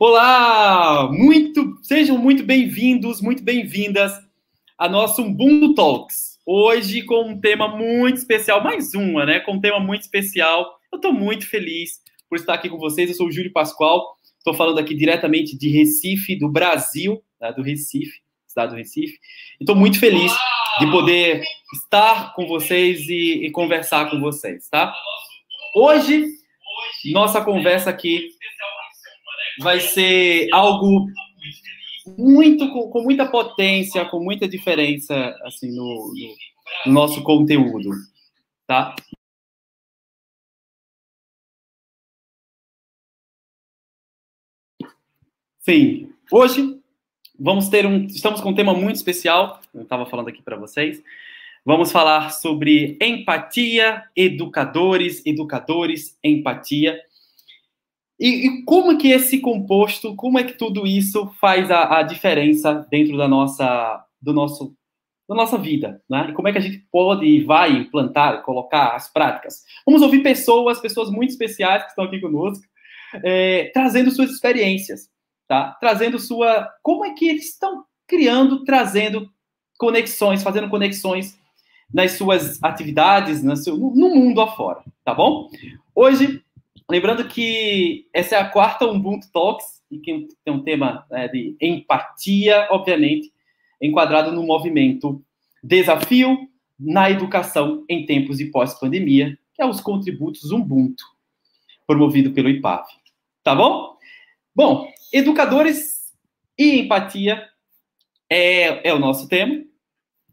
Olá, muito, sejam muito bem-vindos, muito bem-vindas a nosso Ubuntu Talks. Hoje com um tema muito especial, mais uma, né? Com um tema muito especial. Eu estou muito feliz por estar aqui com vocês. Eu sou o Júlio Pascoal, estou falando aqui diretamente de Recife, do Brasil, né? do Recife, estado do Recife. Estou muito feliz de poder estar com vocês e, e conversar com vocês, tá? Hoje, nossa conversa aqui vai ser algo muito com, com, muita potência, com muita diferença assim no, no nosso conteúdo, tá? Sim, hoje vamos ter um, estamos com um tema muito especial. Eu estava falando aqui para vocês. Vamos falar sobre empatia, educadores, educadores, empatia. E, e, como é que esse composto, como é que tudo isso faz a, a diferença dentro da nossa, do nosso, da nossa vida, né? E como é que a gente pode e vai implantar, colocar as práticas? Vamos ouvir pessoas, pessoas muito especiais que estão aqui conosco, é, trazendo suas experiências, tá? Trazendo sua, como é que eles estão criando, trazendo conexões, fazendo conexões nas suas atividades, no, seu, no mundo afora, tá bom? Hoje Lembrando que essa é a quarta Ubuntu Talks, e que tem um tema né, de empatia, obviamente, enquadrado no movimento Desafio na Educação em Tempos de Pós-Pandemia, que é os contributos Ubuntu, promovido pelo IPAV. Tá bom? Bom, educadores e empatia é, é o nosso tema.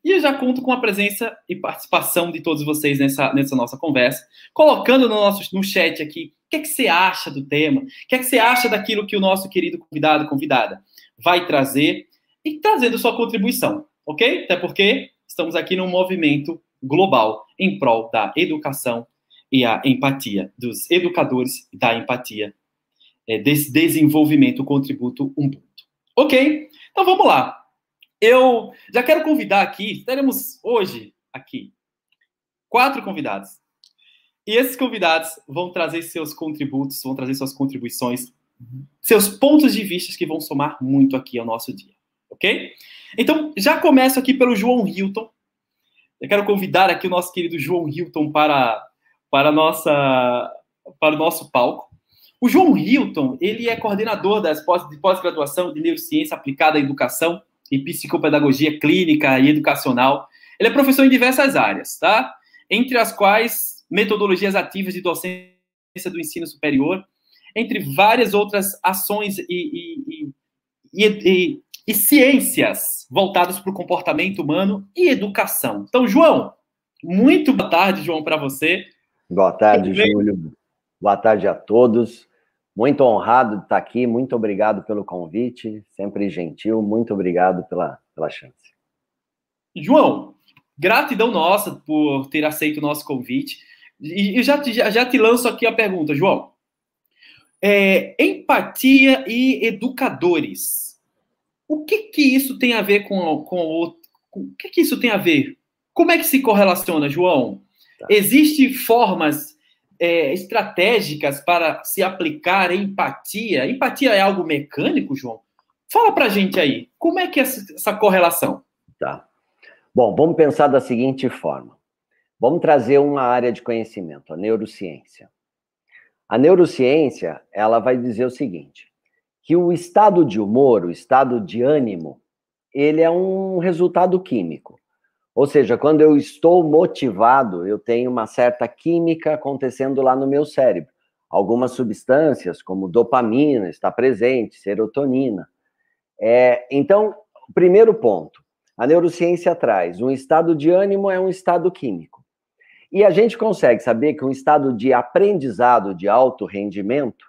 E eu já conto com a presença e participação de todos vocês nessa, nessa nossa conversa, colocando no nosso no chat aqui o que, é que você acha do tema, o que, é que você acha daquilo que o nosso querido convidado, convidada, vai trazer e trazendo sua contribuição, ok? Até porque estamos aqui num movimento global em prol da educação e a empatia, dos educadores da empatia, é, desse desenvolvimento, contributo Ubuntu. Ok? Então vamos lá. Eu já quero convidar aqui, teremos hoje aqui quatro convidados. E esses convidados vão trazer seus contributos, vão trazer suas contribuições, seus pontos de vista que vão somar muito aqui ao nosso dia, ok? Então, já começo aqui pelo João Hilton. Eu quero convidar aqui o nosso querido João Hilton para, para, nossa, para o nosso palco. O João Hilton, ele é coordenador das pós, de pós-graduação de Neurociência Aplicada à Educação e psicopedagogia clínica e educacional. Ele é professor em diversas áreas, tá? Entre as quais metodologias ativas de docência do ensino superior, entre várias outras ações e, e, e, e, e ciências voltadas para o comportamento humano e educação. Então, João, muito boa tarde, João, para você. Boa tarde, Júlio. Boa tarde a todos. Muito honrado de estar aqui, muito obrigado pelo convite, sempre gentil, muito obrigado pela, pela chance. João, gratidão nossa por ter aceito o nosso convite. E eu já, já, já te lanço aqui a pergunta, João. É, empatia e educadores. O que que isso tem a ver com, com o o que que isso tem a ver? Como é que se correlaciona, João? Tá. Existem formas é, estratégicas para se aplicar empatia? Empatia é algo mecânico, João? Fala para gente aí, como é que é essa, essa correlação? Tá. Bom, vamos pensar da seguinte forma. Vamos trazer uma área de conhecimento, a neurociência. A neurociência, ela vai dizer o seguinte, que o estado de humor, o estado de ânimo, ele é um resultado químico. Ou seja, quando eu estou motivado, eu tenho uma certa química acontecendo lá no meu cérebro. Algumas substâncias, como dopamina, está presente, serotonina. É, então, primeiro ponto, a neurociência traz um estado de ânimo é um estado químico. E a gente consegue saber que um estado de aprendizado de alto rendimento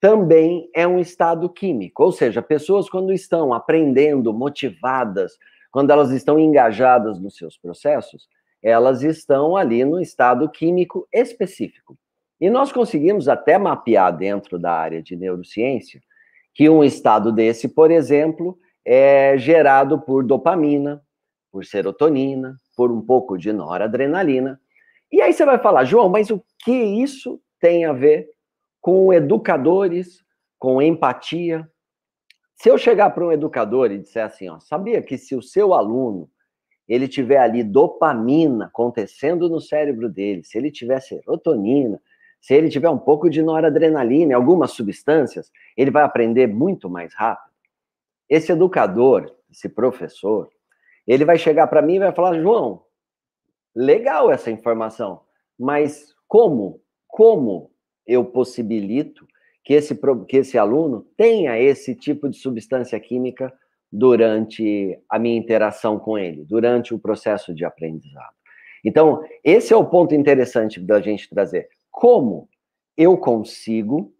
também é um estado químico. Ou seja, pessoas quando estão aprendendo, motivadas, quando elas estão engajadas nos seus processos, elas estão ali no estado químico específico. E nós conseguimos até mapear dentro da área de neurociência que um estado desse, por exemplo, é gerado por dopamina, por serotonina, por um pouco de noradrenalina. E aí você vai falar, João, mas o que isso tem a ver com educadores, com empatia? Se eu chegar para um educador e disser assim, ó, sabia que se o seu aluno ele tiver ali dopamina acontecendo no cérebro dele, se ele tiver serotonina, se ele tiver um pouco de noradrenalina, algumas substâncias, ele vai aprender muito mais rápido. Esse educador, esse professor, ele vai chegar para mim e vai falar: João, legal essa informação, mas como, como eu possibilito que esse, que esse aluno tenha esse tipo de substância química durante a minha interação com ele, durante o processo de aprendizado? Então, esse é o ponto interessante da gente trazer. Como eu consigo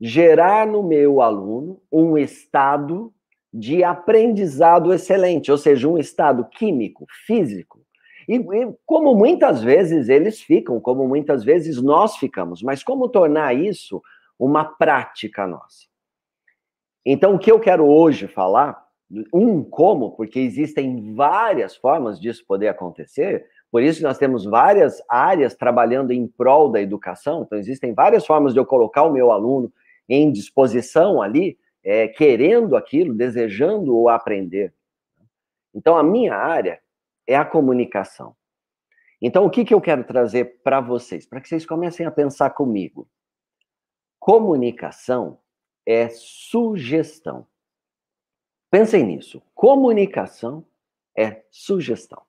gerar no meu aluno um estado de aprendizado excelente, ou seja, um estado químico, físico. E, e, como muitas vezes eles ficam, como muitas vezes nós ficamos, mas como tornar isso uma prática nossa? Então, o que eu quero hoje falar, um como, porque existem várias formas disso poder acontecer, por isso nós temos várias áreas trabalhando em prol da educação, então existem várias formas de eu colocar o meu aluno em disposição ali é, querendo aquilo, desejando o aprender. Então, a minha área é a comunicação. Então, o que, que eu quero trazer para vocês? Para que vocês comecem a pensar comigo. Comunicação é sugestão. Pensem nisso. Comunicação é sugestão.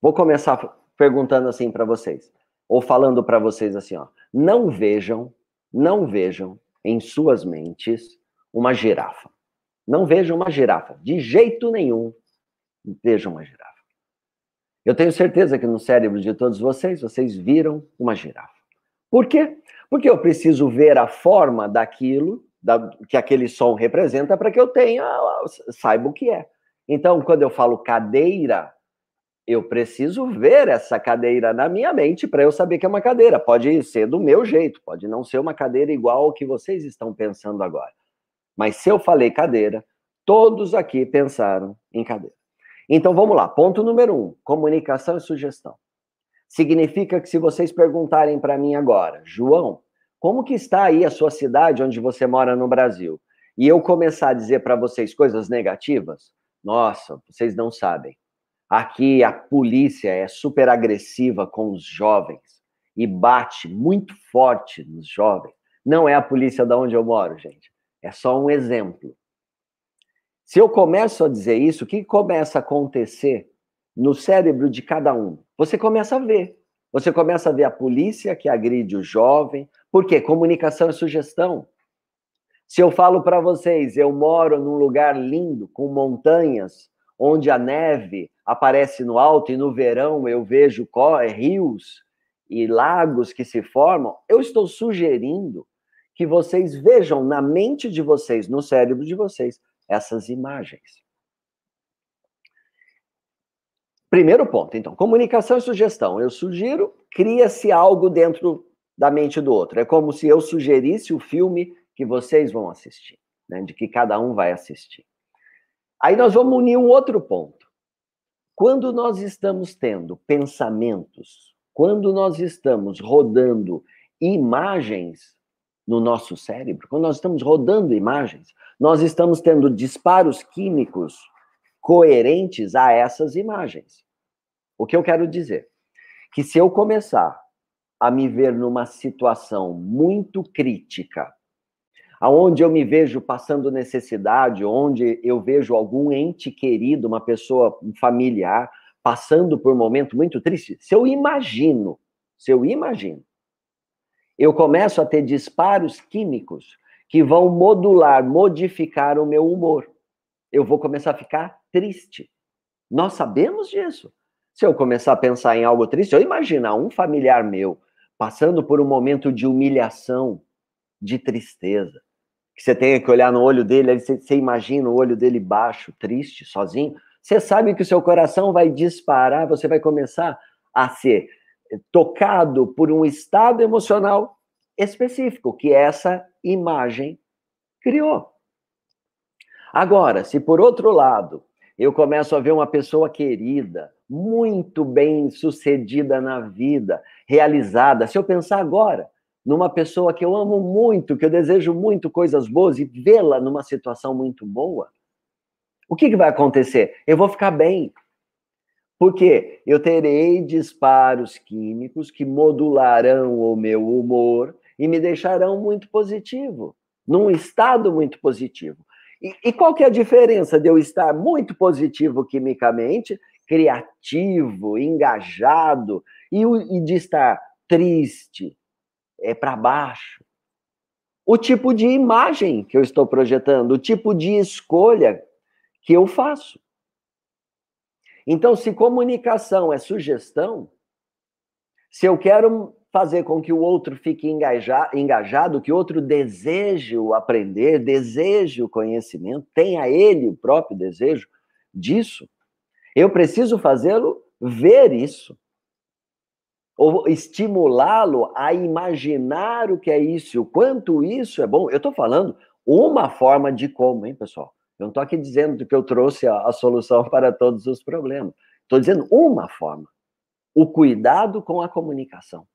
Vou começar perguntando assim para vocês, ou falando para vocês assim, ó. Não vejam, não vejam em suas mentes uma girafa. Não vejam uma girafa, de jeito nenhum. Vejam uma girafa. Eu tenho certeza que no cérebro de todos vocês, vocês viram uma girafa. Por quê? Porque eu preciso ver a forma daquilo da, que aquele som representa para que eu tenha, saiba o que é. Então, quando eu falo cadeira, eu preciso ver essa cadeira na minha mente para eu saber que é uma cadeira. Pode ser do meu jeito, pode não ser uma cadeira igual ao que vocês estão pensando agora. Mas se eu falei cadeira, todos aqui pensaram em cadeira. Então vamos lá. Ponto número um: comunicação e sugestão. Significa que se vocês perguntarem para mim agora, João, como que está aí a sua cidade onde você mora no Brasil? E eu começar a dizer para vocês coisas negativas, nossa, vocês não sabem. Aqui a polícia é super agressiva com os jovens e bate muito forte nos jovens. Não é a polícia da onde eu moro, gente. É só um exemplo. Se eu começo a dizer isso, o que começa a acontecer no cérebro de cada um? Você começa a ver. Você começa a ver a polícia que agride o jovem. Por quê? Comunicação e sugestão. Se eu falo para vocês, eu moro num lugar lindo, com montanhas, onde a neve aparece no alto e no verão eu vejo rios e lagos que se formam, eu estou sugerindo que vocês vejam na mente de vocês, no cérebro de vocês, essas imagens. Primeiro ponto, então, comunicação e sugestão. Eu sugiro, cria-se algo dentro da mente do outro. É como se eu sugerisse o filme que vocês vão assistir, né, de que cada um vai assistir. Aí nós vamos unir um outro ponto. Quando nós estamos tendo pensamentos, quando nós estamos rodando imagens no nosso cérebro, quando nós estamos rodando imagens, nós estamos tendo disparos químicos coerentes a essas imagens. O que eu quero dizer? Que se eu começar a me ver numa situação muito crítica, aonde eu me vejo passando necessidade, onde eu vejo algum ente querido, uma pessoa familiar, passando por um momento muito triste, se eu imagino, se eu imagino eu começo a ter disparos químicos que vão modular, modificar o meu humor. Eu vou começar a ficar triste. Nós sabemos disso. Se eu começar a pensar em algo triste, eu imaginar um familiar meu passando por um momento de humilhação, de tristeza, que você tenha que olhar no olho dele, você imagina o olho dele baixo, triste, sozinho, você sabe que o seu coração vai disparar, você vai começar a ser tocado por um estado emocional específico que essa imagem criou. Agora, se por outro lado eu começo a ver uma pessoa querida, muito bem sucedida na vida, realizada, se eu pensar agora numa pessoa que eu amo muito, que eu desejo muito coisas boas e vê-la numa situação muito boa, o que, que vai acontecer? Eu vou ficar bem. Porque eu terei disparos químicos que modularão o meu humor e me deixarão muito positivo, num estado muito positivo. E, e qual que é a diferença de eu estar muito positivo quimicamente, criativo, engajado, e, e de estar triste, é para baixo? O tipo de imagem que eu estou projetando, o tipo de escolha que eu faço. Então, se comunicação é sugestão, se eu quero fazer com que o outro fique engajado, que o outro deseje o aprender, deseje o conhecimento, tenha ele o próprio desejo disso, eu preciso fazê-lo ver isso. Ou estimulá-lo a imaginar o que é isso, o quanto isso é bom. Eu estou falando uma forma de como, hein, pessoal? Eu não estou aqui dizendo que eu trouxe a, a solução para todos os problemas. Estou dizendo uma forma. O cuidado com a comunicação.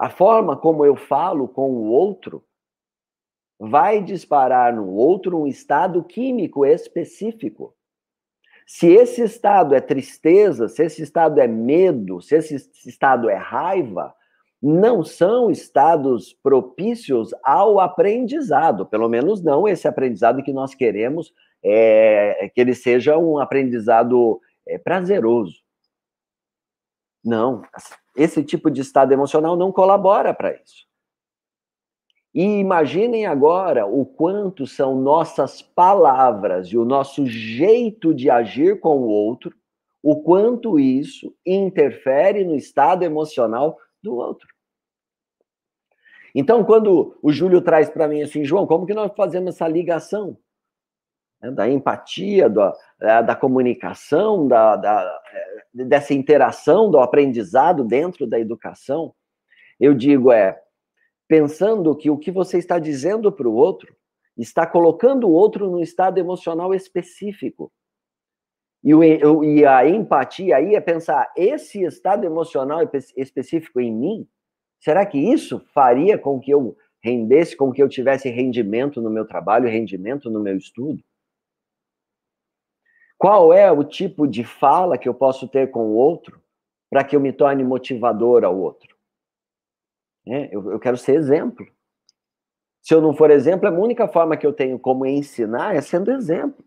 A forma como eu falo com o outro vai disparar no outro um estado químico específico. Se esse estado é tristeza, se esse estado é medo, se esse estado é raiva, não são estados propícios ao aprendizado, pelo menos não esse aprendizado que nós queremos é, que ele seja um aprendizado é, prazeroso. Não, esse tipo de estado emocional não colabora para isso. E imaginem agora o quanto são nossas palavras e o nosso jeito de agir com o outro, o quanto isso interfere no estado emocional do outro. Então, quando o Júlio traz para mim assim, João, como que nós fazemos essa ligação? Né, da empatia, da, é, da comunicação, da, da, é, dessa interação, do aprendizado dentro da educação, eu digo é pensando que o que você está dizendo para o outro está colocando o outro num estado emocional específico. E, o, e a empatia aí é pensar, esse estado emocional específico em mim, será que isso faria com que eu rendesse, com que eu tivesse rendimento no meu trabalho, rendimento no meu estudo? Qual é o tipo de fala que eu posso ter com o outro para que eu me torne motivador ao outro? É, eu, eu quero ser exemplo. Se eu não for exemplo, a única forma que eu tenho como ensinar é sendo exemplo.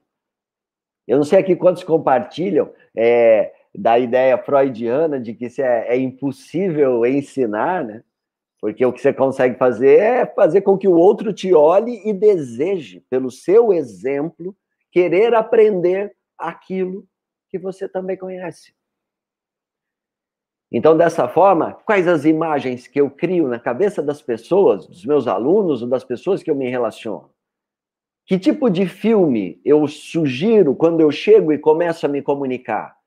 Eu não sei aqui quantos compartilham é, da ideia freudiana de que é, é, impossível ensinar, né? Porque o que você consegue fazer é fazer com que o outro te olhe e deseje, pelo seu exemplo, querer aprender aquilo que você também conhece. Então, dessa forma, quais as imagens que eu crio na cabeça das pessoas, dos meus alunos ou das pessoas que eu me relaciono? Que tipo de filme eu sugiro quando eu chego e começo a me comunicar?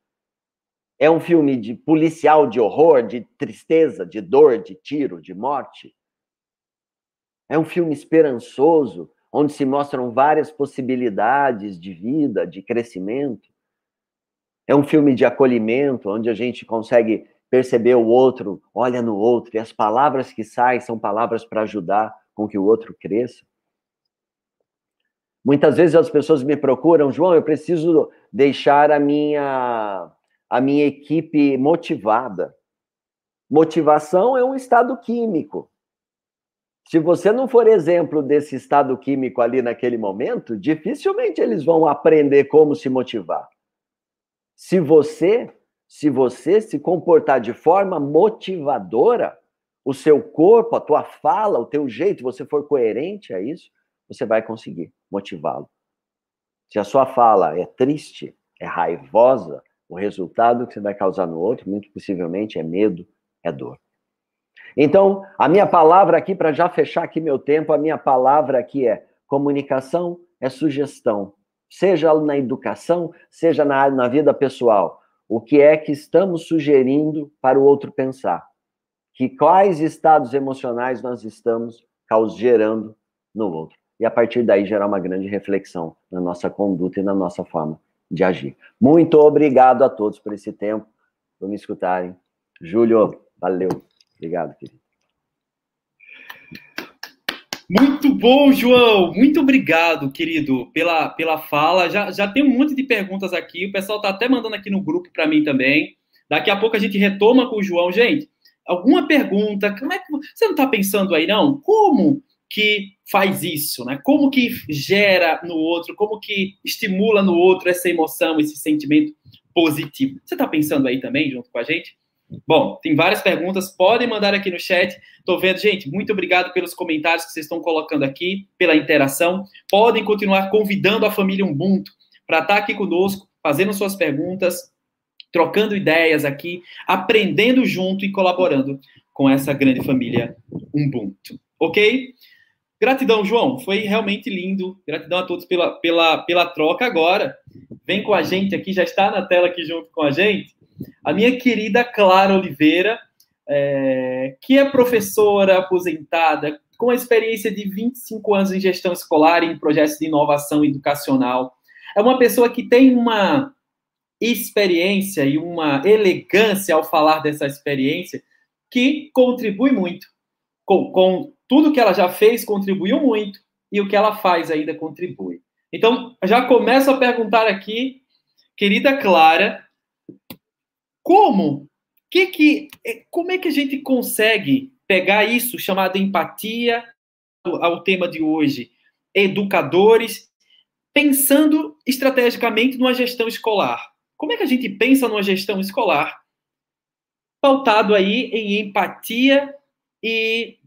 É um filme de policial, de horror, de tristeza, de dor, de tiro, de morte? É um filme esperançoso, onde se mostram várias possibilidades de vida, de crescimento. É um filme de acolhimento, onde a gente consegue perceber o outro, olha no outro, e as palavras que saem são palavras para ajudar com que o outro cresça. Muitas vezes as pessoas me procuram, João, eu preciso deixar a minha a minha equipe motivada. Motivação é um estado químico. Se você não for exemplo desse estado químico ali naquele momento, dificilmente eles vão aprender como se motivar. Se você, se você se comportar de forma motivadora, o seu corpo, a tua fala, o teu jeito, você for coerente a isso, você vai conseguir motivá-lo. Se a sua fala é triste, é raivosa, o resultado que você vai causar no outro, muito possivelmente, é medo, é dor. Então, a minha palavra aqui, para já fechar aqui meu tempo, a minha palavra aqui é comunicação é sugestão. Seja na educação, seja na, na vida pessoal. o que é que estamos sugerindo para o outro pensar? Que quais estados emocionais nós estamos gerando no outro? E a partir daí gerar uma grande reflexão na nossa conduta e na nossa forma de agir. Muito obrigado a todos por esse tempo, por me escutarem. Júlio, valeu. Obrigado, querido. Muito bom, João. Muito obrigado, querido, pela, pela fala. Já, já tem um monte de perguntas aqui. O pessoal está até mandando aqui no grupo para mim também. Daqui a pouco a gente retoma com o João. Gente, alguma pergunta? Como é que você não está pensando aí, não? Como que faz isso, né? Como que gera no outro? Como que estimula no outro essa emoção, esse sentimento positivo? Você está pensando aí também, junto com a gente? Bom, tem várias perguntas, podem mandar aqui no chat. Tô vendo, gente, muito obrigado pelos comentários que vocês estão colocando aqui, pela interação. Podem continuar convidando a família Ubuntu para estar tá aqui conosco, fazendo suas perguntas, trocando ideias aqui, aprendendo junto e colaborando com essa grande família Ubuntu. Ok? Gratidão, João. Foi realmente lindo. Gratidão a todos pela, pela, pela troca. Agora, vem com a gente aqui, já está na tela aqui junto com a gente a minha querida Clara Oliveira, é, que é professora aposentada, com experiência de 25 anos em gestão escolar e em projetos de inovação educacional. É uma pessoa que tem uma experiência e uma elegância ao falar dessa experiência que contribui muito. Com, com tudo que ela já fez, contribuiu muito, e o que ela faz ainda contribui. Então, já começo a perguntar aqui, querida Clara, como? Que que, é, como é que a gente consegue pegar isso chamado empatia ao tema de hoje, educadores, pensando estrategicamente numa gestão escolar? Como é que a gente pensa numa gestão escolar pautado aí em empatia e,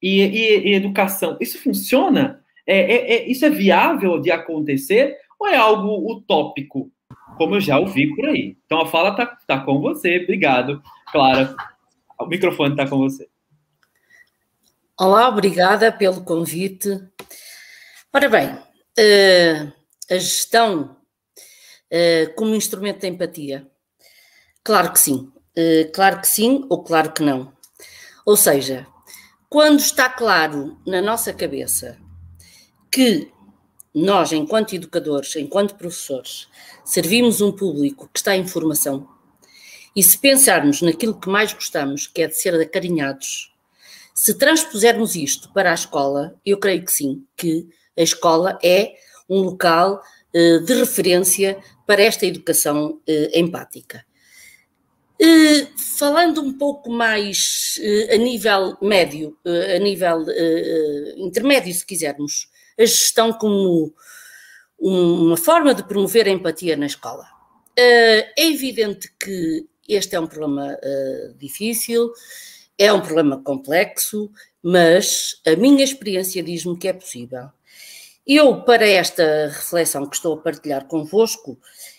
e, e, e educação? Isso funciona? É, é, é, isso é viável de acontecer ou é algo utópico? Como eu já ouvi por aí. Então a fala tá, tá com você. Obrigado, Clara. O microfone está com você. Olá, obrigada pelo convite. Ora bem, eh, a gestão eh, como instrumento de empatia. Claro que sim. Eh, claro que sim ou claro que não. Ou seja, quando está claro na nossa cabeça que nós, enquanto educadores, enquanto professores, servimos um público que está em formação, e se pensarmos naquilo que mais gostamos, que é de ser acarinhados, se transpusermos isto para a escola, eu creio que sim, que a escola é um local uh, de referência para esta educação uh, empática. Uh, falando um pouco mais a nível médio, a nível intermédio, se quisermos, a gestão como uma forma de promover a empatia na escola. Eh, é evidente que este é um problema eh, difícil, é um problema complexo, mas a minha experiência diz-me que é possível. Eu, para esta reflexão que estou a partilhar convosco,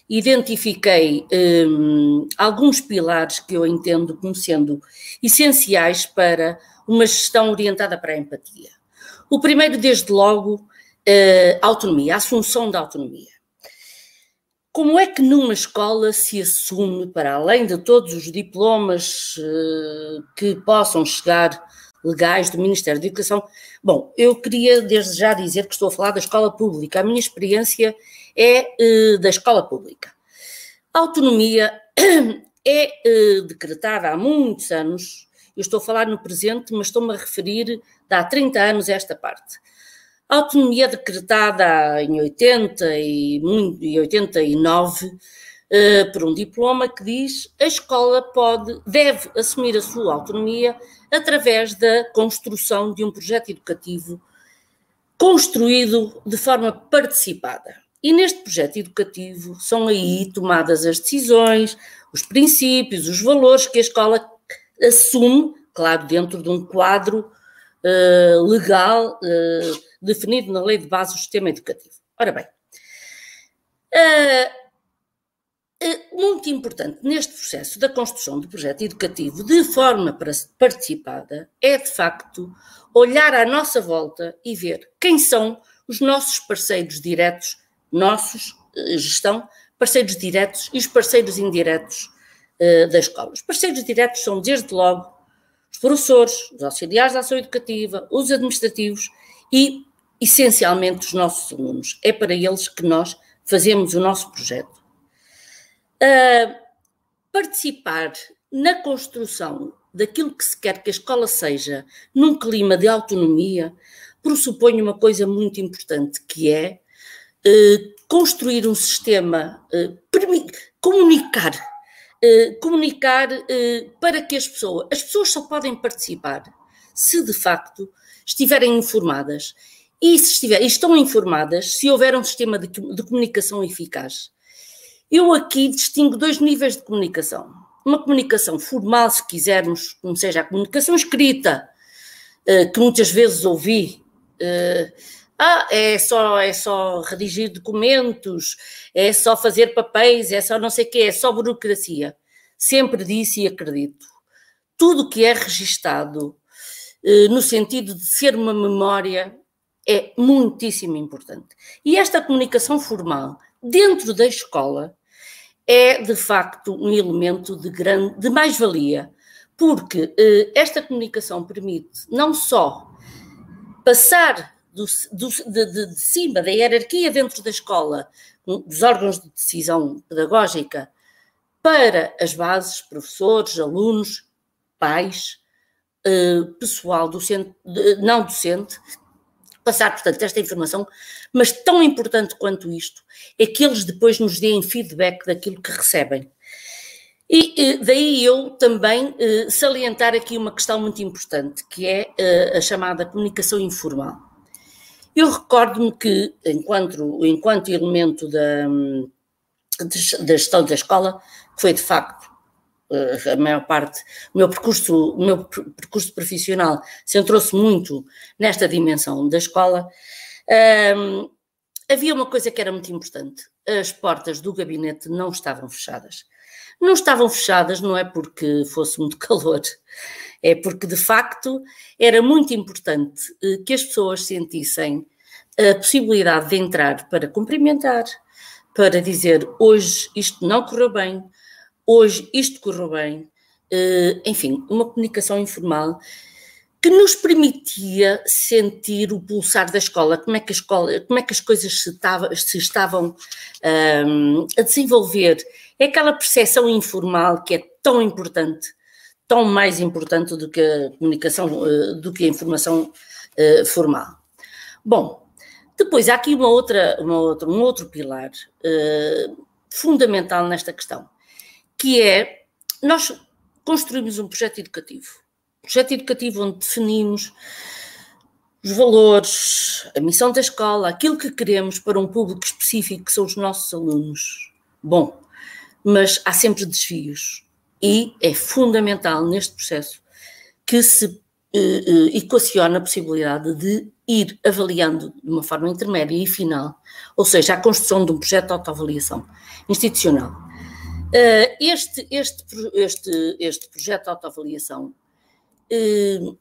identifiquei um, alguns pilares que eu entendo como sendo essenciais para uma gestão orientada para a empatia. O primeiro, desde logo, uh, autonomia, a assunção da autonomia. Como é que numa escola se assume, para além de todos os diplomas uh, que possam chegar legais do Ministério da Educação? Bom, eu queria desde já dizer que estou a falar da escola pública. A minha experiência é uh, da escola pública. A autonomia é decretada há muitos anos. Eu estou a falar no presente, mas estou-me a referir de há 30 anos esta parte. A autonomia decretada em 80 e 89 eh, por um diploma que diz a escola pode, deve assumir a sua autonomia através da construção de um projeto educativo construído de forma participada. E neste projeto educativo são aí tomadas as decisões, os princípios, os valores que a escola assume, claro, dentro de um quadro uh, legal uh, definido na Lei de Base do Sistema Educativo. Ora bem, uh, muito importante neste processo da construção do projeto educativo de forma participada é, de facto, olhar à nossa volta e ver quem são os nossos parceiros diretos, nossos, gestão, parceiros diretos e os parceiros indiretos uh, da escola. Os parceiros diretos são, desde logo, os professores, os auxiliares da ação educativa, os administrativos e, essencialmente, os nossos alunos. É para eles que nós fazemos o nosso projeto. Uh, participar na construção daquilo que se quer que a escola seja num clima de autonomia pressupõe uma coisa muito importante, que é uh, construir um sistema, uh, comunicar, comunicar para que as pessoas, as pessoas só podem participar se de facto estiverem informadas e se estiver, estão informadas se houver um sistema de, de comunicação eficaz. Eu aqui distingo dois níveis de comunicação. Uma comunicação formal, se quisermos, como seja a comunicação escrita, eh, que muitas vezes ouvi. Ah, é só, é só redigir documentos, é só fazer papéis, é só não sei o quê, é só burocracia. Sempre disse e acredito. Tudo que é registado eh, no sentido de ser uma memória é muitíssimo importante. E esta comunicação formal dentro da escola é de facto um elemento de grande de mais-valia, porque eh, esta comunicação permite não só passar do, do, de, de, de, cima da hierarquia dentro da escola, dos órgãos de decisão pedagógica, para as bases, professores, alunos, pais, eh, pessoal docente, não docente, passar, portanto, esta informação, mas tão importante quanto isto é que eles depois nos deem feedback daquilo que recebem. E daí eu também eh, salientar aqui uma questão muito importante, que é eh, a chamada comunicação informal. Eu recordo-me que, enquanto, enquanto elemento da, da gestão da escola, foi de facto eh, a maior parte, o meu percurso, o meu percurso profissional centrou-se muito nesta dimensão da escola, um, havia uma coisa que era muito importante: as portas do gabinete não estavam fechadas. Não estavam fechadas não é porque fosse muito calor, é porque de facto era muito importante eh, que as pessoas sentissem a possibilidade de entrar para cumprimentar, para dizer hoje isto não correu bem, Hoje isto correu bem, uh, enfim, uma comunicação informal que nos permitia sentir o pulsar da escola, como é que escola, como é que as coisas se, tava, se estavam um, ehm, a desenvolver. É aquela percepção informal que é tão importante, tão mais importante do que a comunicação, uh, do que a informação uh, formal. Bom, depois há aqui uma outra, uma outra, um outro pilar fundamental nesta questão que é nós construímos um projeto educativo. Um projeto educativo onde definimos os valores, a missão da escola, aquilo que queremos para um público específico que são os nossos alunos. Bom, mas há sempre desvios e é fundamental neste processo que se eh, eh, equaciona a possibilidade de ir avaliando de uma forma intermédia e final, ou seja, a construção de um projeto de autoavaliação institucional. Uh, este, este, este, este projeto de autoavaliação, uh,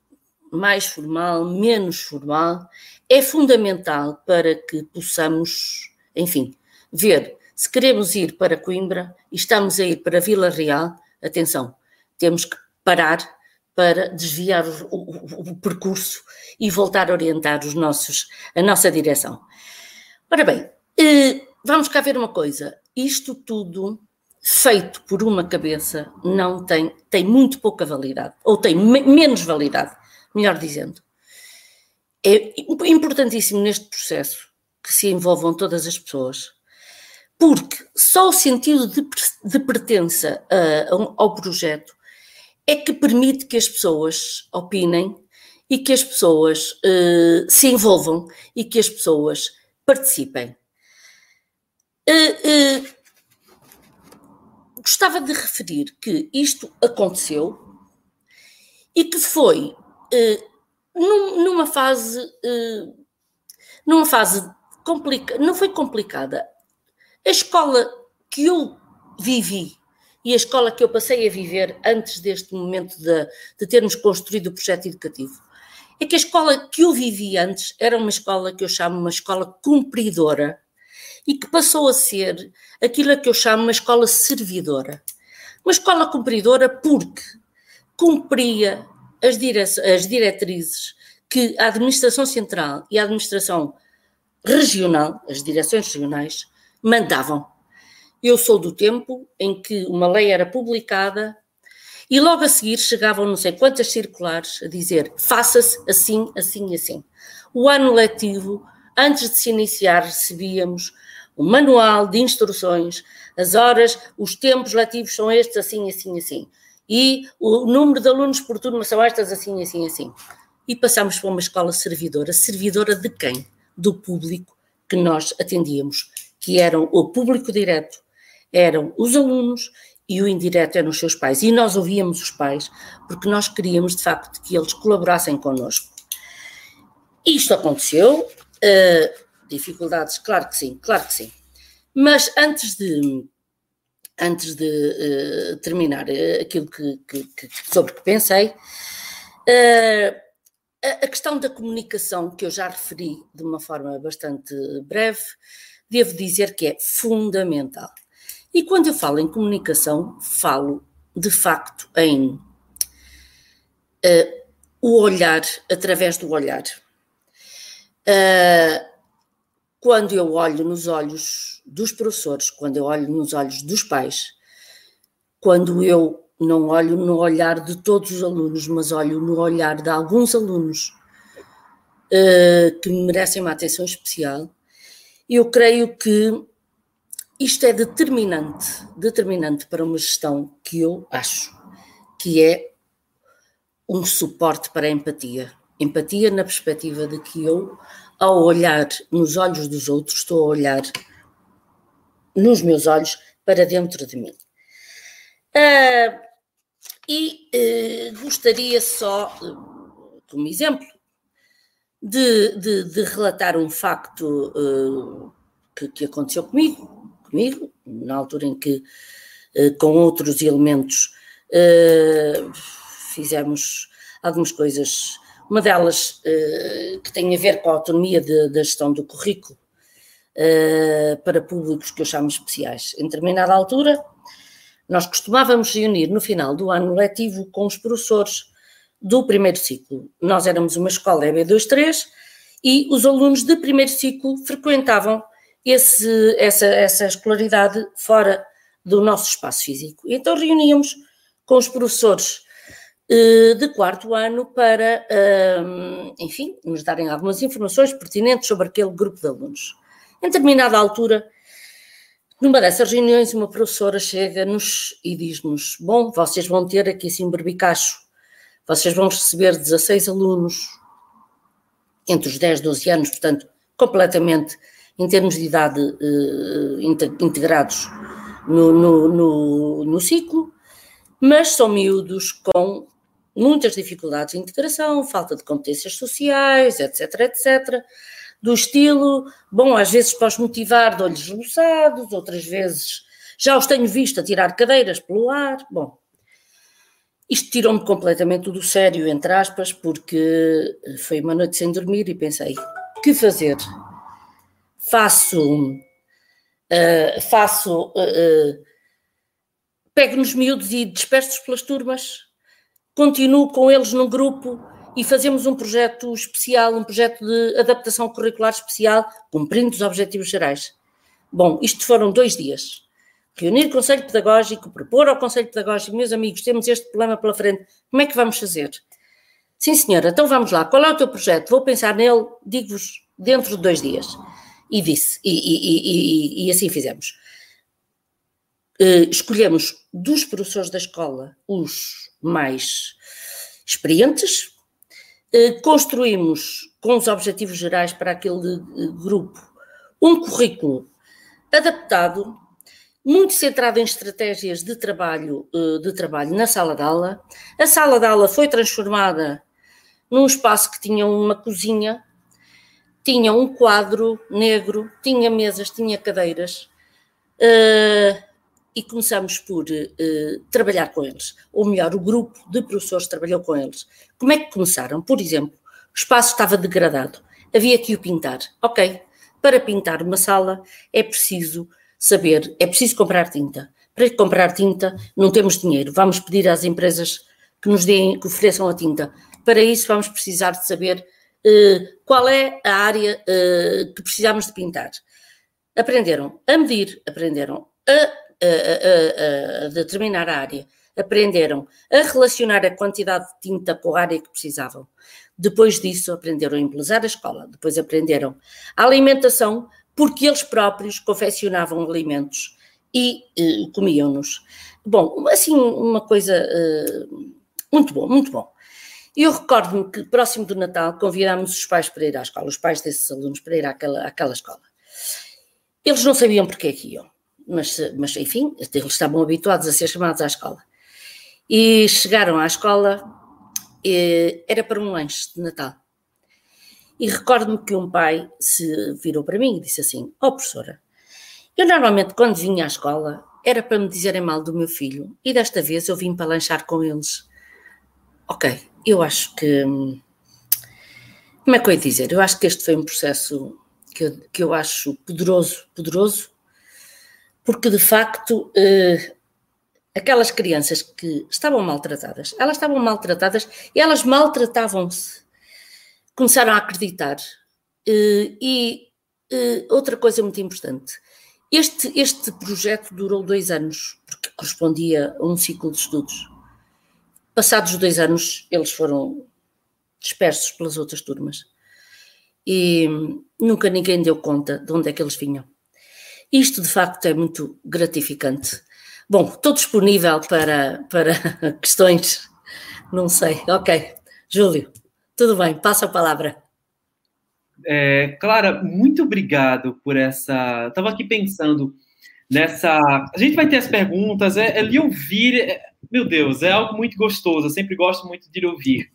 mais formal, menos formal, é fundamental para que possamos, enfim, ver se queremos ir para Coimbra e estamos a ir para Vila Real, atenção, temos que parar para desviar o, o, o percurso e voltar a orientar os nossos, a nossa direção. Ora bem, uh, vamos cá ver uma coisa, isto tudo feito por uma cabeça não tem, tem muito pouca validade, ou tem me, menos validade, melhor dizendo. É importantíssimo neste processo que se envolvam todas as pessoas, porque só o sentido de, de pertença uh, ao projeto é que permite que as pessoas opinem e que as pessoas uh, se envolvam e que as pessoas participem. Uh, gostava de referir que isto aconteceu e que foi num, numa fase numa fase complicada, não foi complicada. A escola que eu vivi e a escola que eu passei a viver antes deste momento de, de termos construído o projeto educativo é que a escola que eu vivi antes era uma escola que eu chamo uma escola cumpridora e que passou a ser aquilo a que eu chamo uma escola servidora. Uma escola cumpridora porque cumpria as, dire as diretrizes que a administração central e a administração regional, as direções regionais, mandavam. Eu sou do tempo em que uma lei era publicada e logo a seguir chegavam não sei quantas circulares a dizer faça-se assim, assim e assim. O ano letivo, antes de se iniciar, recebíamos um manual de instruções, as horas, os tempos letivos são estes, assim, assim, assim. E o número de alunos por turma são estas, assim, assim, assim. E passamos para uma escola servidora. Servidora de quem? Do público que nós atendíamos, que eram o público direto, eram os alunos e o indireto eram os seus pais. E nós ouvíamos os pais porque nós queríamos, de facto, que eles colaborassem connosco. Isto aconteceu. Uh, dificuldades, claro que sim, claro que sim. Mas antes de, antes de uh, terminar uh, aquilo que, que, que, sobre que pensei, uh, a, a questão da comunicação, que eu já referi de uma forma bastante breve, devo dizer que é fundamental. E quando eu falo em comunicação, falo de facto em o olhar, através do olhar. Uh, quando eu olho nos olhos dos professores, quando eu olho nos olhos dos pais, quando eu não olho no olhar de todos os alunos, mas olho no olhar de alguns alunos uh, que merecem uma atenção especial, eu creio que isto é determinante, determinante para uma gestão que eu acho que é um suporte para a empatia. Empatia na perspectiva de que eu ao olhar nos olhos dos outros, estou a olhar nos meus olhos para dentro de mim. Uh, e uh, gostaria só, como exemplo, de, de, de, relatar um facto que, que, aconteceu comigo, comigo, na altura em que, com outros elementos, fizemos algumas coisas uma delas uh, que tem a ver com a autonomia da gestão do currículo uh, para públicos que eu chamo especiais. Em determinada altura, nós costumávamos reunir no final do ano letivo com os professores do primeiro ciclo. Nós éramos uma escola EB23 e os alunos de primeiro ciclo frequentavam esse, essa, essa escolaridade fora do nosso espaço físico. Então reuníamos com os professores eh, de quarto ano para, ehm, enfim, nos darem algumas informações pertinentes sobre aquele grupo de alunos. Em determinada altura, numa dessas reuniões, uma professora chega-nos e diz-nos: Bom, vocês vão ter aqui assim um berbicacho, vocês vão receber 16 alunos entre os 10 e 12 anos, portanto, completamente, em termos de idade, eh, integrados no, no, no, no ciclo, mas são miúdos com muitas dificuldades de integração, falta de competências sociais, etc, etc, do estilo, bom, às vezes para os motivar dou-lhes outras vezes já os tenho visto a tirar cadeiras pelo ar, bom, isto tirou-me completamente do sério, entre aspas, porque foi uma noite sem dormir e pensei, que fazer? Faço, uh, faço, uh, pego nos miúdos e disperso-os pelas turmas, continuo com eles num grupo e fazemos um projeto especial, um projeto de adaptação curricular especial, cumprindo os objetivos gerais. Bom, isto foram dois dias. Reunir o Conselho Pedagógico, propor ao Conselho Pedagógico, meus amigos, temos este problema pela frente, como é que vamos fazer? Sim, senhora, então vamos lá. Qual é o teu projeto? Vou pensar nele, digo-vos, dentro de dois dias. E disse, e, e, e, e assim fizemos. Uh, escolhemos dos professores da escola os mais experientes. Eh, construímos, com os objetivos gerais para aquele eh, grupo, um currículo adaptado, muito centrado em estratégias de trabalho, eh, de trabalho na sala de aula. A sala de aula foi transformada num espaço que tinha uma cozinha, tinha um quadro negro, tinha mesas, tinha cadeiras e começamos por uh, trabalhar com eles, ou melhor, o grupo de professores trabalhou com eles. Como é que começaram? Por exemplo, o espaço estava degradado, havia que o pintar. Ok, para pintar uma sala é preciso saber, é preciso comprar tinta. Para comprar tinta não temos dinheiro, vamos pedir às empresas que nos deem, que ofereçam a tinta. Para isso vamos precisar de saber uh, qual é a área uh, que precisamos de pintar. Aprenderam a medir, aprenderam a, a, a, a determinar a área, aprenderam a relacionar a quantidade de tinta com a área que precisavam. Depois disso, aprenderam a embelezar a escola, depois aprenderam a alimentação, porque eles próprios confeccionavam alimentos e eh, comiam-nos. Bom, assim, uma coisa eh, muito bom, muito bom. Eu recordo-me que, próximo do Natal, convidámos os pais para ir à escola, os pais desses alunos para ir àquela, àquela escola. Eles não sabiam porque é que iam, mas, mas enfim, eles estavam habituados a ser chamados à escola. E chegaram à escola, era para um lanche de Natal. E recordo-me que um pai se virou para mim e disse assim: Ó oh, professora, eu normalmente quando vinha à escola era para me dizerem mal do meu filho e desta vez eu vim para lanchar com eles. Ok, eu acho que. Como é que eu ia dizer? Eu acho que este foi um processo que eu, que eu acho poderoso, poderoso, porque de facto eh, aquelas crianças que estavam maltratadas, elas estavam maltratadas e elas maltratavam-se, começaram a acreditar. Eh, e eh, outra coisa muito importante, este, este projeto durou dois anos, porque correspondia a um ciclo de estudos. Passados dois anos, eles foram dispersos pelas outras turmas. E nunca ninguém deu conta de onde é que eles vinham. Isto, de facto, é muito gratificante Bom, estou disponível para, para questões, não sei. Ok, Júlio, tudo bem, passa a palavra. É, Clara, muito obrigado por essa. Estava aqui pensando nessa. A gente vai ter as perguntas, é, é lhe ouvir. É... Meu Deus, é algo muito gostoso. Eu sempre gosto muito de lhe ouvir.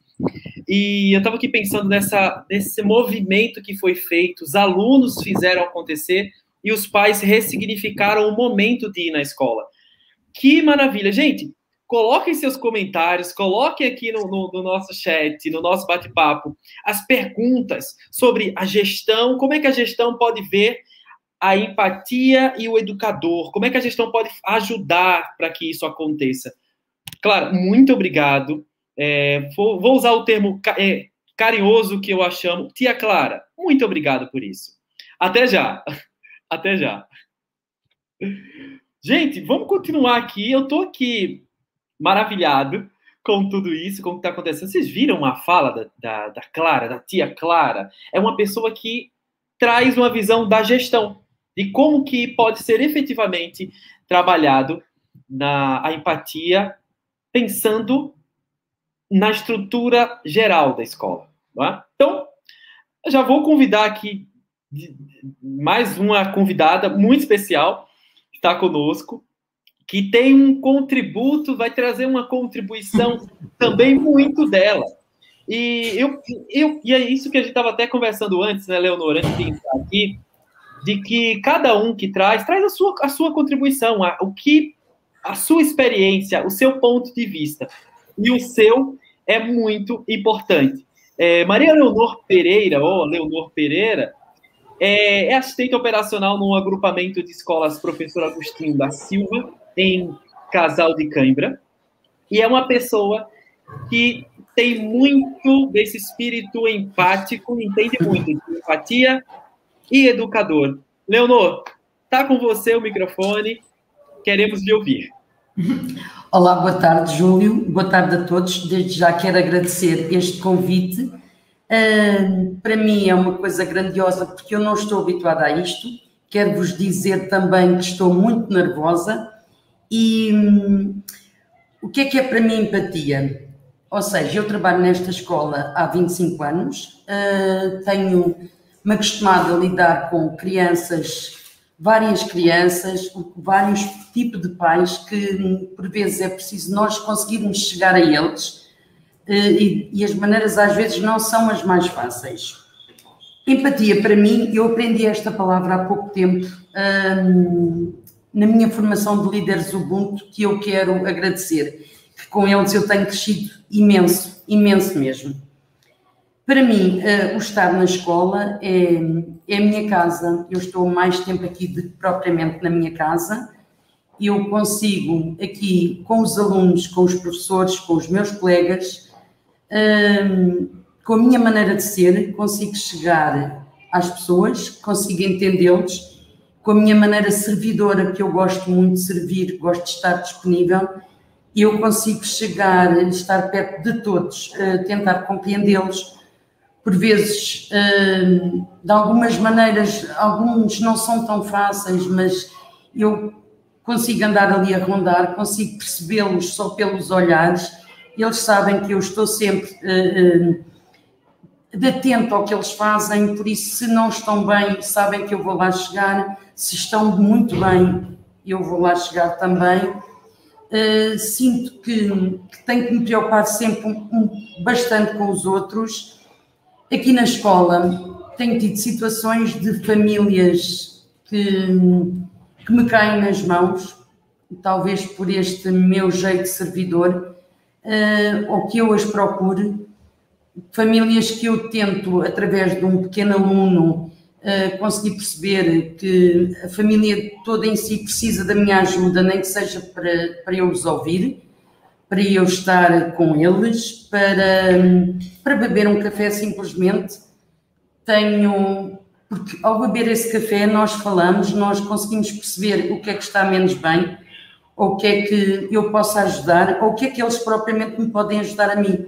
E eu estava aqui pensando nessa, nesse movimento que foi feito, os alunos fizeram acontecer e os pais ressignificaram o momento de ir na escola. Que maravilha. Gente, coloquem seus comentários, coloquem aqui no, no, no nosso chat, no nosso bate-papo, as perguntas sobre a gestão, como é que a gestão pode ver a empatia e o educador, como é que a gestão pode ajudar para que isso aconteça. Claro, muito obrigado. É, vou, vou, usar o termo é, carinhoso que eu a chamo. Tia Clara, muito obrigado por isso. Até já. Até já. Gente, vamos continuar aqui. Eu tô aqui maravilhado com tudo isso, com o que está acontecendo. Vocês viram a fala da, da, da, Clara, da tia Clara? É uma pessoa que traz uma visão da gestão, de como que pode ser efetivamente trabalhado na a empatia, pensando na estrutura geral da escola. É? Então, já vou convidar aqui mais uma convidada muito especial, está conosco, que tem um contributo, vai trazer uma contribuição também muito dela. E, eu, eu, e é isso que a gente estava até conversando antes, né, Leonor, antes de entrar aqui, de que cada um que traz, traz a sua, a sua contribuição, a, o que a sua experiência, o seu ponto de vista. E o seu é muito importante. É, Maria Leonor Pereira, ou Leonor Pereira, é, é assistente operacional no agrupamento de escolas Professor Agostinho da Silva, em Casal de Cãibra, e é uma pessoa que tem muito desse espírito empático, entende muito de empatia e educador. Leonor, tá com você o microfone, queremos lhe ouvir. Olá, boa tarde, Júlio. Boa tarde a todos. Desde já quero agradecer este convite Uh, para mim é uma coisa grandiosa porque eu não estou habituada a isto. Quero vos dizer também que estou muito nervosa. E um, o que é que é para mim empatia? Ou seja, eu trabalho nesta escola há 25 anos, uh, tenho-me acostumado a lidar com crianças, várias crianças, vários tipos de pais que por vezes é preciso nós conseguirmos chegar a eles eh, e, e as maneiras às vezes não são as mais fáceis. Empatia, para mim, eu aprendi esta palavra há pouco tempo hum, na minha formação de líderes Ubuntu, que eu quero agradecer, que com eles eu tenho crescido imenso, imenso mesmo. Para mim, uh, o estar na escola é, é a minha casa. Eu estou mais tempo aqui do que propriamente na minha casa. Eu consigo aqui, com os alunos, com os professores, com os meus colegas, hum, com a minha maneira de ser, consigo chegar às pessoas, consigo entendê-los, com a minha maneira servidora, que eu gosto muito de servir, gosto de estar disponível, eu consigo chegar, estar perto de todos, tentar compreendê-los, por vezes, hum, de algumas maneiras, alguns não são tão fáceis, mas eu consigo andar ali a rondar, consigo percebê-los só pelos olhares. Eles sabem que eu estou sempre uh, de atento ao que eles fazem, por isso, se não estão bem, sabem que eu vou lá chegar. Se estão muito bem, eu vou lá chegar também. Uh, sinto que, que, tenho que me preocupar sempre um, um, bastante com os outros Aqui na escola tenho tido situações de famílias que, que me caem nas mãos, talvez por este meu jeito servidor, uh, ou que eu as procure. Famílias que eu tento, através de um pequeno aluno, uh, conseguir perceber que a família toda em si precisa da minha ajuda, nem que seja para, para eu os ouvir para eu estar com eles, para, para beber um café simplesmente. Tenho, porque ao beber esse café nós falamos, nós conseguimos perceber o que é que está menos bem, ou o que é que eu posso ajudar, ou o que é que eles propriamente me podem ajudar a mim.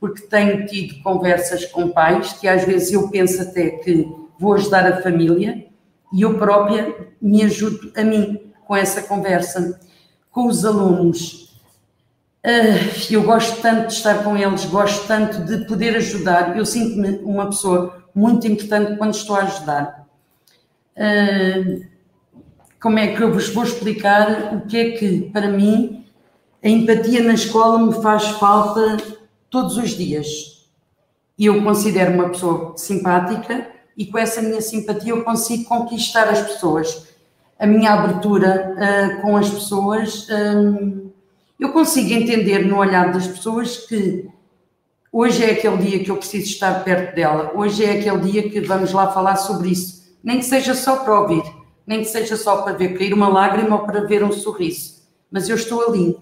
Porque tenho tido conversas com pais que às vezes eu penso até que vou ajudar a família e eu própria me ajudo a mim com essa conversa. Com os alunos, Uh, eu gosto tanto de estar com eles, gosto tanto de poder ajudar. Eu sinto-me uma pessoa muito importante quando estou a ajudar. Uh, como é que eu vos vou explicar o que é que, para mim, a empatia na escola me faz falta todos os dias. Eu considero uma pessoa simpática e com essa minha simpatia eu consigo conquistar as pessoas. A minha abertura uh, com as pessoas eu consigo entender no olhar das pessoas que hoje é aquele dia que eu preciso estar perto dela, hoje é aquele dia que vamos lá falar sobre isso, nem que seja só para ouvir, nem que seja só para ver cair uma lágrima ou para ver um sorriso, mas eu estou ali.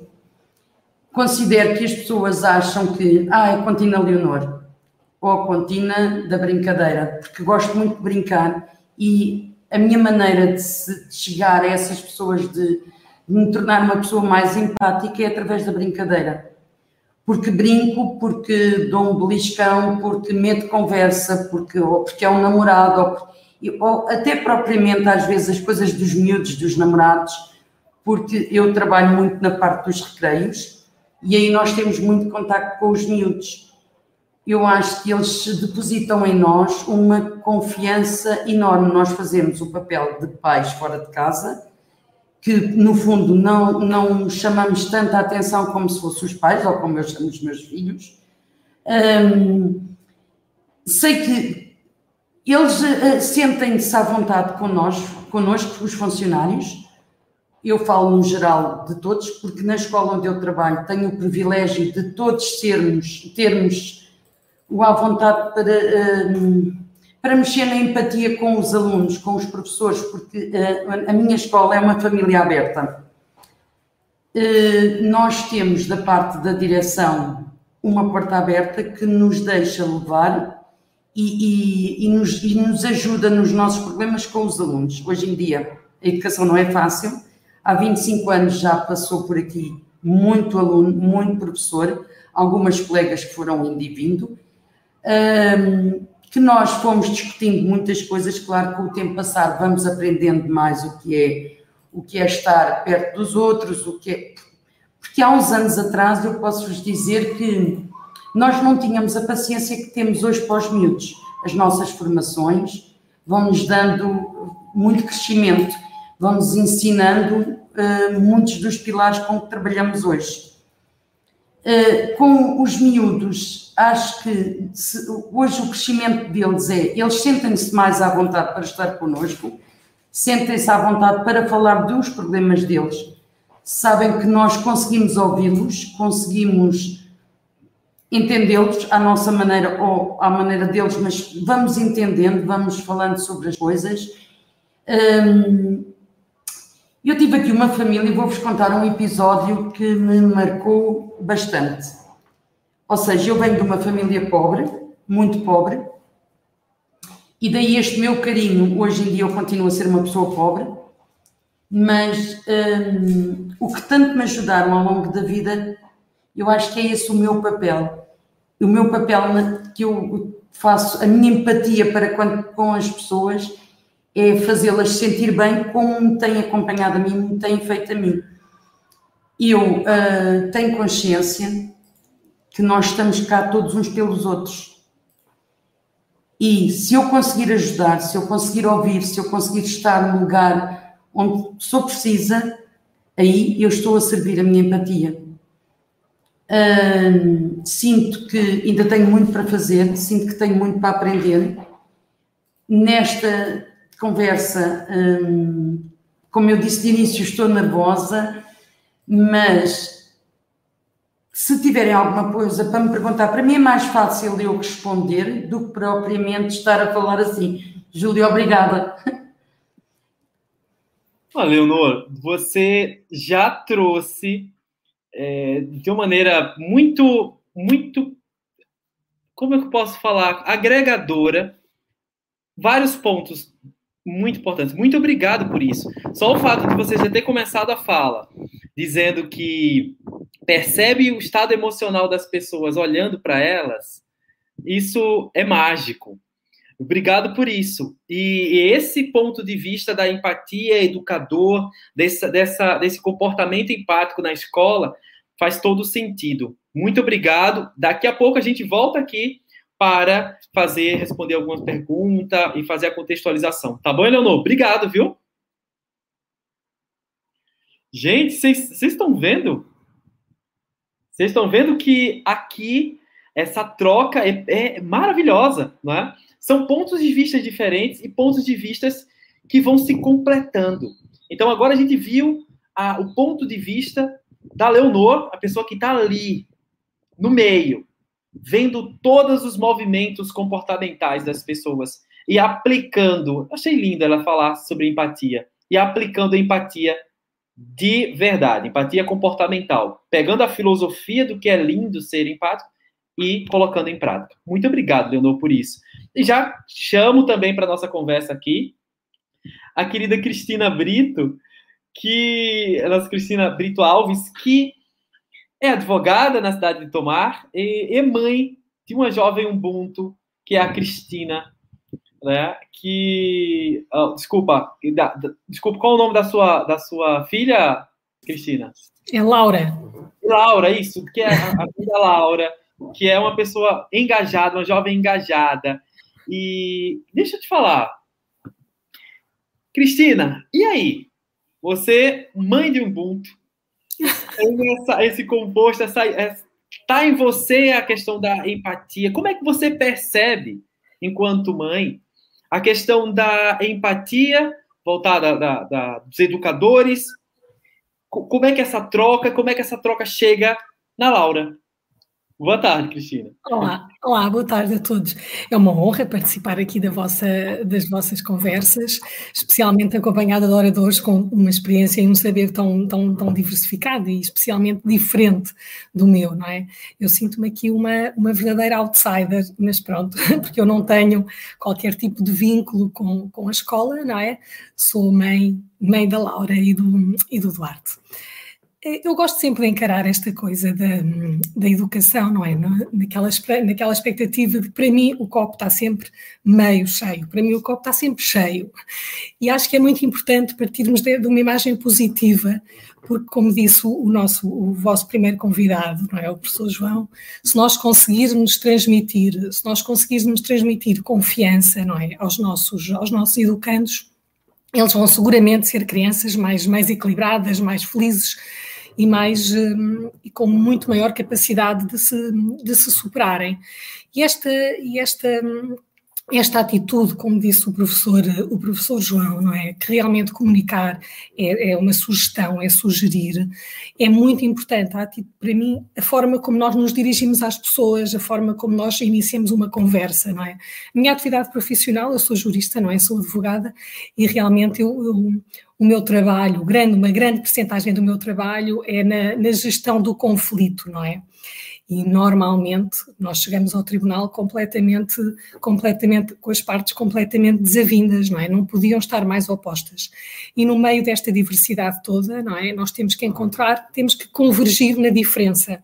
Considero que as pessoas acham que, ah, é Contina Leonor, ou Contina da brincadeira, porque gosto muito de brincar e a minha maneira de, chegar a essas pessoas de me tornar uma pessoa mais empática é através da brincadeira. Porque brinco, porque dou um beliscão, porque meto conversa, porque, ou porque é um namorado, ou, ou até propriamente às vezes as coisas dos miúdos, dos namorados, porque eu trabalho muito na parte dos recreios e aí nós temos muito contato com os miúdos. Eu acho que eles depositam em nós uma confiança enorme. Nós fazemos o papel de pais fora de casa que no fundo não, não chamamos tanta atenção como se fossem os pais, ou como eu chamo os meus filhos. Um, sei que eles uh, sentem-se à vontade connosco, connosco, os funcionários. Eu falo no geral de todos, porque na escola onde eu trabalho tenho o privilégio de todos termos o à vontade para. Uh, para mexer na empatia com os alunos, com os professores, porque uh, a minha escola é uma família aberta. Uh, nós temos da parte da direção uma porta aberta que nos deixa levar e, e, e, nos, e nos ajuda nos nossos problemas com os alunos. Hoje em dia a educação não é fácil, há 25 anos já passou por aqui muito aluno, muito professor, algumas colegas que foram indo e vindo. Um, que nós fomos discutindo muitas coisas, claro, com o tempo passado vamos aprendendo mais o que é o que é estar perto dos outros, o que é porque há uns anos atrás eu posso vos dizer que nós não tínhamos a paciência que temos hoje para os miúdos. As nossas formações vão-nos dando muito crescimento, vão-nos ensinando uh, muitos dos pilares com que trabalhamos hoje. Uh, com os miúdos, acho que se, hoje o crescimento deles é, eles sentem-se mais à vontade para estar connosco, sentem-se à vontade para falar dos problemas deles, sabem que nós conseguimos ouvi-los, conseguimos entendê-los à nossa maneira ou à maneira deles, mas vamos entendendo, vamos falando sobre as coisas. Hum, eu tive aqui uma família e vou-vos contar um episódio que me marcou bastante. Ou seja, eu venho de uma família pobre, muito pobre, e daí este meu carinho. Hoje em dia eu continuo a ser uma pessoa pobre, mas hum, o que tanto me ajudaram ao longo da vida eu acho que é esse o meu papel. O meu papel que eu faço, a minha empatia para com as pessoas é fazê-las sentir bem como me têm acompanhado a mim, me têm feito a mim. Eu uh, tenho consciência que nós estamos cá todos uns pelos outros. E se eu conseguir ajudar, se eu conseguir ouvir, se eu conseguir estar no lugar onde sou precisa, aí eu estou a servir a minha empatia sinto que ainda tenho muito para fazer, sinto que tenho muito para aprender. Nesta conversa, como eu disse de início, estou nervosa, mas se tiverem alguma coisa para me perguntar, para mim é mais fácil eu responder do que propriamente estar a falar assim. Júlio, obrigada. Olha, Leonor, você já trouxe é, de uma maneira muito, muito, como é que eu posso falar, agregadora, vários pontos muito importantes. Muito obrigado por isso. Só o fato de você já ter começado a fala dizendo que percebe o estado emocional das pessoas olhando para elas, isso é mágico. Obrigado por isso. E esse ponto de vista da empatia educador, dessa, desse comportamento empático na escola, faz todo sentido. Muito obrigado. Daqui a pouco a gente volta aqui para fazer, responder algumas perguntas e fazer a contextualização. Tá bom, Leonor? Obrigado, viu? Gente, vocês estão vendo? Vocês estão vendo que aqui essa troca é, é, maravilhosa, não é? São pontos de vista diferentes e pontos de vistas que vão se completando. Então agora a gente viu a, o ponto de vista da Leonor, a pessoa que está ali, no meio, vendo todos os movimentos comportamentais das pessoas e aplicando. Achei lindo ela falar sobre empatia. E aplicando empatia de verdade, empatia comportamental. Pegando a filosofia do que é lindo ser empático e colocando em prática. Muito obrigado, Leonor, por isso. E já chamo também para nossa conversa aqui a querida Cristina Brito, que a nossa Cristina Brito Alves, que é advogada na cidade de Tomar e, mãe de uma jovem Ubuntu, que é a Cristina, né? Que oh, desculpa, da, da, desculpa, qual é o nome da sua da sua filha, Cristina? É Laura. Laura, isso, que é a, a filha Laura, que é uma pessoa engajada, uma jovem engajada. E deixa eu te falar, Cristina, e aí? Você, mãe de Ubuntu, essa, esse composto, essa, está é, em você a questão da empatia. Como é que você percebe, enquanto mãe, a questão da empatia voltada da, da, dos educadores? Como é que essa troca, como é que essa troca chega na Laura? Boa tarde, Cristina. Olá, olá, boa tarde a todos. É uma honra participar aqui da vossa, das vossas conversas, especialmente acompanhada de oradores com uma experiência e um saber tão, tão, tão diversificado e especialmente diferente do meu, não é? Eu sinto-me aqui uma, uma verdadeira outsider, mas pronto, porque eu não tenho qualquer tipo de vínculo com, com a escola, não é? Sou mãe, mãe da Laura e do, e do Duarte. É, eu gosto sempre de encarar esta coisa da, da educação, não é? Naquela, naquela expectativa de, para mim, o copo está sempre meio cheio, para mim, o copo está sempre cheio. E acho que é muito importante partirmos de, de uma imagem positiva, porque, como disse o, o, nosso, o vosso primeiro convidado, não é? O professor João, se nós conseguirmos transmitir, se nós conseguirmos transmitir confiança, não é? Aos nossos, aos nossos educandos, eles vão seguramente ser crianças mais, mais equilibradas, mais felizes e mais um, e com muito maior capacidade de se, de se superarem. E esta, e esta, esta atitude, como disse o professor, o professor João, não é? Que realmente comunicar é, é uma sugestão, é sugerir, é muito importante. Para mim, a forma como nós nos dirigimos às pessoas, a forma como nós iniciamos uma conversa, não é? minha atividade profissional, eu sou jurista, não é? Sou advogada e realmente eu, eu o meu trabalho, grande, uma grande percentagem do meu trabalho é na, na gestão do conflito, não é? e normalmente nós chegamos ao tribunal completamente, completamente com as partes completamente desavindas, não é? Não podiam estar mais opostas. E no meio desta diversidade toda, não é? Nós temos que encontrar, temos que convergir na diferença.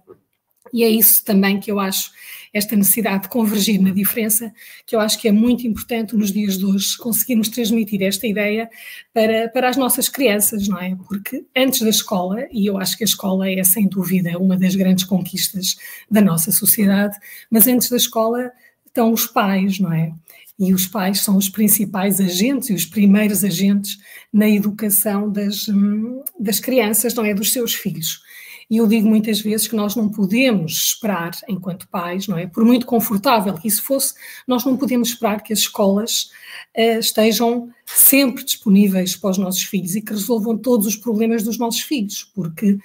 E é isso também que eu acho esta necessidade de convergir na diferença, que eu acho que é muito importante nos dias de hoje conseguirmos transmitir esta ideia para, para as nossas crianças, não é? Porque antes da escola, e eu acho que a escola é sem dúvida uma das grandes conquistas da nossa sociedade, mas antes da escola estão os pais, não é? E os pais são os principais agentes e os primeiros agentes na educação das, hum, das crianças, não é? Dos seus filhos. E eu digo muitas vezes que nós não podemos esperar, enquanto pais, não é? Por muito confortável que isso fosse, nós não podemos esperar que as escolas uh, estejam sempre disponíveis para os nossos filhos e que resolvam todos os problemas dos nossos filhos, porque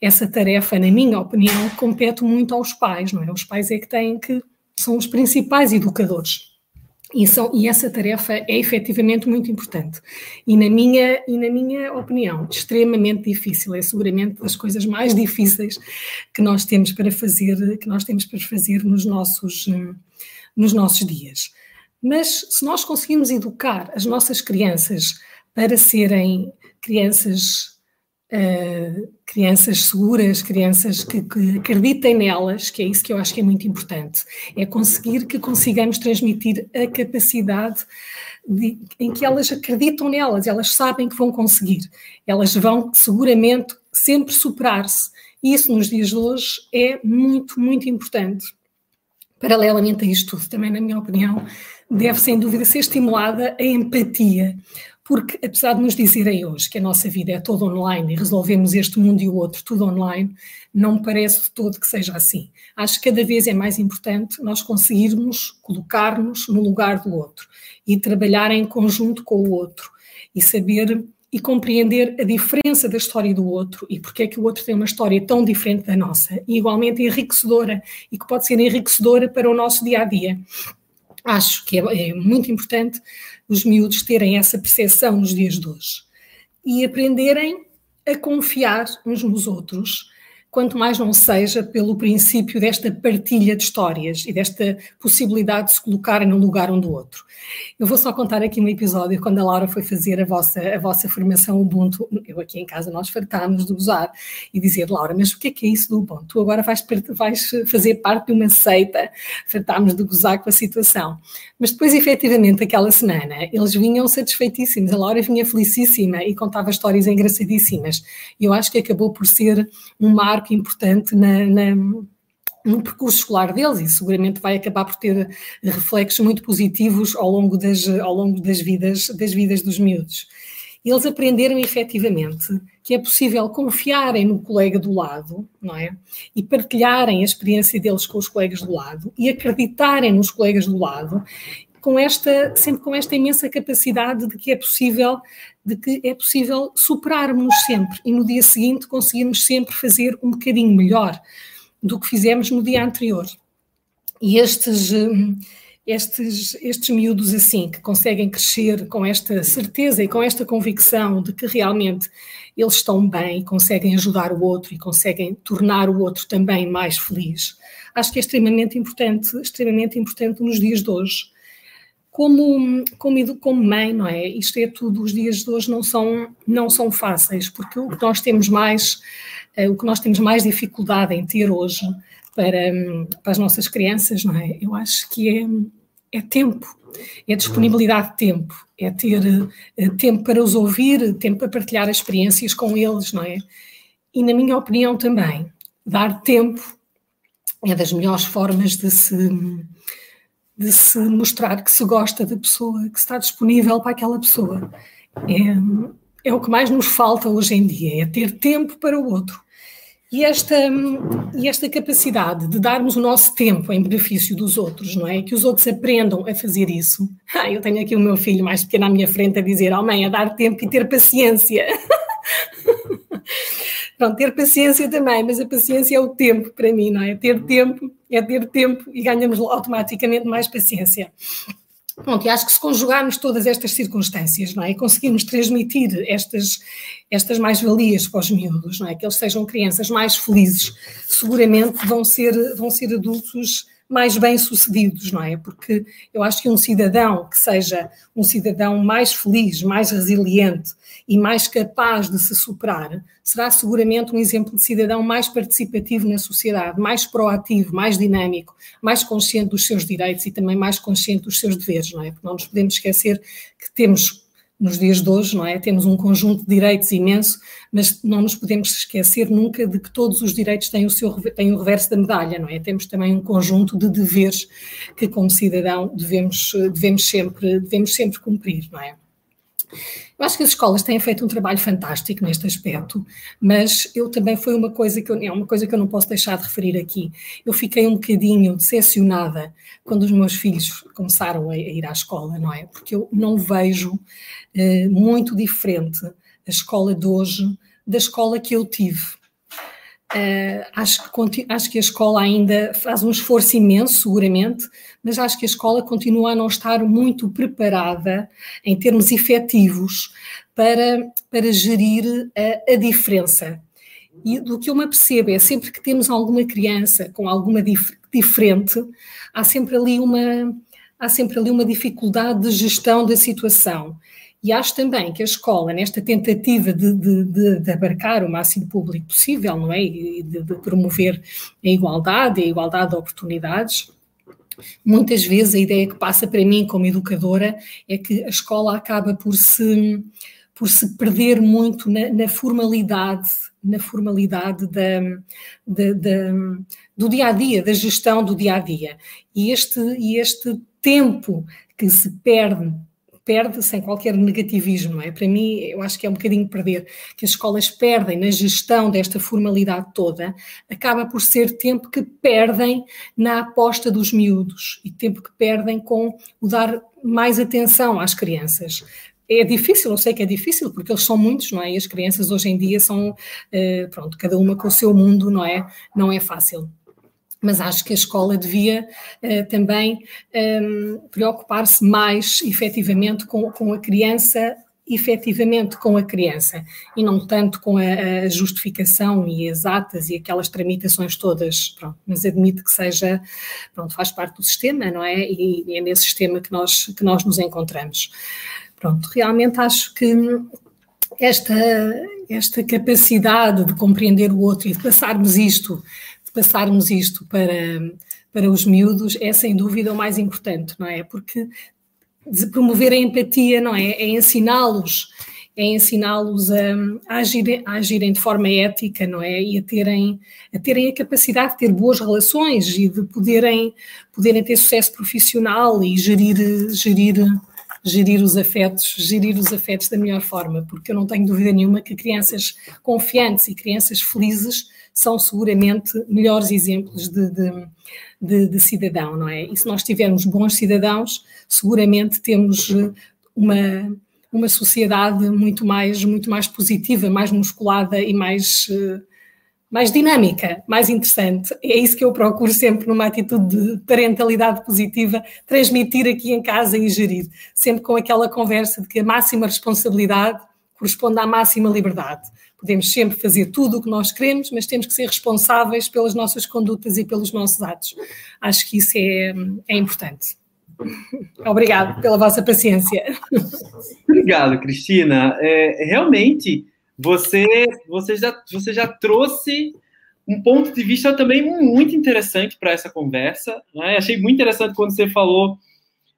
essa tarefa, na minha opinião, compete muito aos pais, não é? Os pais é que têm que são os principais educadores. E, são, e, essa tarefa é efetivamente muito importante. E na, minha, e na minha opinião, extremamente difícil. É seguramente das coisas mais difíceis que nós temos para fazer, que nós temos para fazer nos nossos, nos nossos dias. Mas se nós conseguimos educar as nossas crianças para serem crianças uh, crianças seguras, crianças que, que, acreditem nelas, que é isso que eu acho que é muito importante, é conseguir que consigamos transmitir a capacidade de, em que elas acreditam nelas, elas sabem que vão conseguir, elas vão seguramente sempre superar-se. Isso nos dias de hoje é muito, muito importante. Paralelamente a isto tudo, também na minha opinião, deve sem dúvida ser estimulada a empatia, porque apesar de nos dizerem hoje que a nossa vida é toda online e resolvemos este mundo e o outro tudo online, não me parece de todo que seja assim. Acho que cada vez é mais importante nós conseguirmos colocar-nos no lugar do outro e trabalhar em conjunto com o outro e saber e compreender a diferença da história do outro e porque é que o outro tem uma história tão diferente da nossa e igualmente enriquecedora e que pode ser enriquecedora para o nosso dia a dia. Acho que é, é muito importante os miúdos terem essa percepção nos dias de hoje. E aprenderem a confiar uns nos outros, quanto mais não seja pelo princípio desta partilha de histórias e desta possibilidade de se colocarem no lugar um do outro. Eu vou só contar aqui um episódio quando a Laura foi fazer a vossa, a vossa formação Ubuntu. Eu aqui em casa nós fartámos de gozar e dizer, Laura, mas o que é que é isso do Ubuntu? Tu agora vais, vais fazer parte de uma seita. Fartámos de gozar com a situação. Mas depois, efetivamente, aquela semana, eles vinham satisfeitíssimos. A Laura vinha felicíssima e contava histórias engraçadíssimas. E eu acho que acabou por ser um marco importante na, na no percurso escolar deles e seguramente vai acabar por ter reflexos muito positivos ao longo das, ao longo das, vidas, das vidas dos miúdos. Eles aprenderam efetivamente que é possível confiarem no colega do lado, não é? E partilharem a experiência deles com os colegas do lado e acreditarem nos colegas do lado com esta, sempre com esta imensa capacidade de que é possível, de que é possível superarmos sempre e no dia seguinte conseguirmos sempre fazer um bocadinho melhor do que fizemos no dia anterior. E estes, hum, estes, estes miúdos assim, que conseguem crescer com esta certeza e com esta convicção de que realmente eles estão bem, conseguem ajudar o outro e conseguem tornar o outro também mais feliz, acho que é extremamente importante, extremamente importante nos dias de hoje. Como, como, como mãe, não é? Isto é tudo, os dias de hoje não são, não são fáceis, porque o que nós temos mais o que nós temos mais dificuldade em ter hoje para, para as nossas crianças, não é? Eu acho que é, é tempo, é disponibilidade de tempo, é ter uh, tempo para os ouvir, tempo para partilhar experiências com eles, não é? E na minha opinião também, dar tempo é das melhores formas de se, de se mostrar que se gosta da pessoa, que está disponível para aquela pessoa. É, é o que mais nos falta hoje em dia, é ter tempo para o outro. E esta, e esta capacidade de darmos o nosso tempo em benefício dos outros, não é? Que os outros aprendam a fazer isso. Ah, eu tenho aqui o meu filho mais pequeno à minha frente a dizer: Oh, mãe, a dar tempo e ter paciência. Pronto, ter paciência também, mas a paciência é o tempo para mim, não é? Ter tempo é ter tempo e ganhamos automaticamente mais paciência. Pronto, e acho que se conjugarmos todas estas circunstâncias, não é? E conseguirmos transmitir estas, estas mais-valias para os miúdos, não é? Que eles sejam crianças mais felizes, seguramente vão ser, vão ser adultos mais bem-sucedidos, não é? Porque eu acho que um cidadão que seja um cidadão mais feliz, mais resiliente e mais capaz de se superar, será seguramente um exemplo de cidadão mais participativo na sociedade, mais proativo, mais dinâmico, mais consciente dos seus direitos e também mais consciente dos seus deveres, não é? Porque não nos podemos esquecer que temos nos dias de hoje, não é? Temos um conjunto de direitos imenso, mas não nos podemos esquecer nunca de que todos os direitos têm o seu têm o reverso da medalha, não é? Temos também um conjunto de deveres que como cidadão devemos devemos sempre devemos sempre cumprir, não é? Eu acho que as escolas têm feito um trabalho fantástico neste aspecto, mas eu também foi uma coisa que eu, é uma coisa que eu não posso deixar de referir aqui. Eu fiquei um bocadinho decepcionada quando os meus filhos começaram a, a ir à escola, não é? Porque eu não vejo eh, muito diferente a escola de hoje da escola que eu tive. Uh, acho, que, acho que a escola ainda faz um esforço imenso, seguramente, mas acho que a escola continua a não estar muito preparada, em termos efetivos, para, para gerir a, a diferença. E do que eu me apercebo é sempre que temos alguma criança com alguma dif diferente, há sempre ali uma há sempre ali uma dificuldade de gestão da situação. E acho também que a escola, nesta tentativa de, de, de, abarcar o máximo público possível, não é? E de, de promover a igualdade, a igualdade de oportunidades, muitas vezes a ideia que passa para mim como educadora é que a escola acaba por se, por se perder muito na, na formalidade, na formalidade da, da, da, do dia a dia, da gestão do dia a dia. E este, e este tempo que se perde perde sem qualquer negativismo, não é? Para mim, eu acho que é um bocadinho perder, que as escolas perdem na gestão desta formalidade toda, acaba por ser tempo que perdem na aposta dos miúdos e tempo que perdem com o dar mais atenção às crianças. É difícil, eu sei que é difícil, porque eles são muitos, não é? E as crianças hoje em dia são, uh, pronto, cada uma com o seu mundo, não é? Não é fácil mas acho que a escola devia uh, também ehm, preocupar-se mais efetivamente com, com a criança efetivamente com a criança e não tanto com a, a, justificação e as atas e aquelas tramitações todas, pronto, mas admito que seja, pronto, faz parte do sistema, não é? E, e é nesse sistema que nós, que nós nos encontramos. Pronto, realmente acho que esta, esta capacidade de compreender o outro e de passarmos isto passarmos isto para, para os miúdos é sem dúvida o mais importante, não é? Porque promover a empatia, não é? É ensiná-los, é ensiná-los a, a, agir, a agirem de forma ética, não é? E a terem, a terem a capacidade de ter boas relações e de poderem, poderem ter sucesso profissional e gerir, gerir, gerir os afetos, gerir os afetos da melhor forma, porque eu não tenho dúvida nenhuma que crianças confiantes e crianças felizes são seguramente melhores exemplos de, de, de, de cidadão, não é? E se nós tivermos bons cidadãos, seguramente temos eh, uma, uma sociedade muito mais, muito mais positiva, mais musculada e mais, eh, mais dinâmica, mais interessante. É isso que eu procuro sempre numa atitude de parentalidade positiva, transmitir aqui em casa e gerir, sempre com aquela conversa de que a máxima responsabilidade corresponde à máxima liberdade. Podemos sempre fazer tudo o que nós queremos, mas temos que ser responsáveis pelas nossas condutas e pelos nossos atos. Acho que isso é, é importante. Obrigado pela vossa paciência. Obrigado, Cristina. É, realmente, você, você, já, você já trouxe um ponto de vista também muito interessante para essa conversa. Né? Achei muito interessante quando você falou,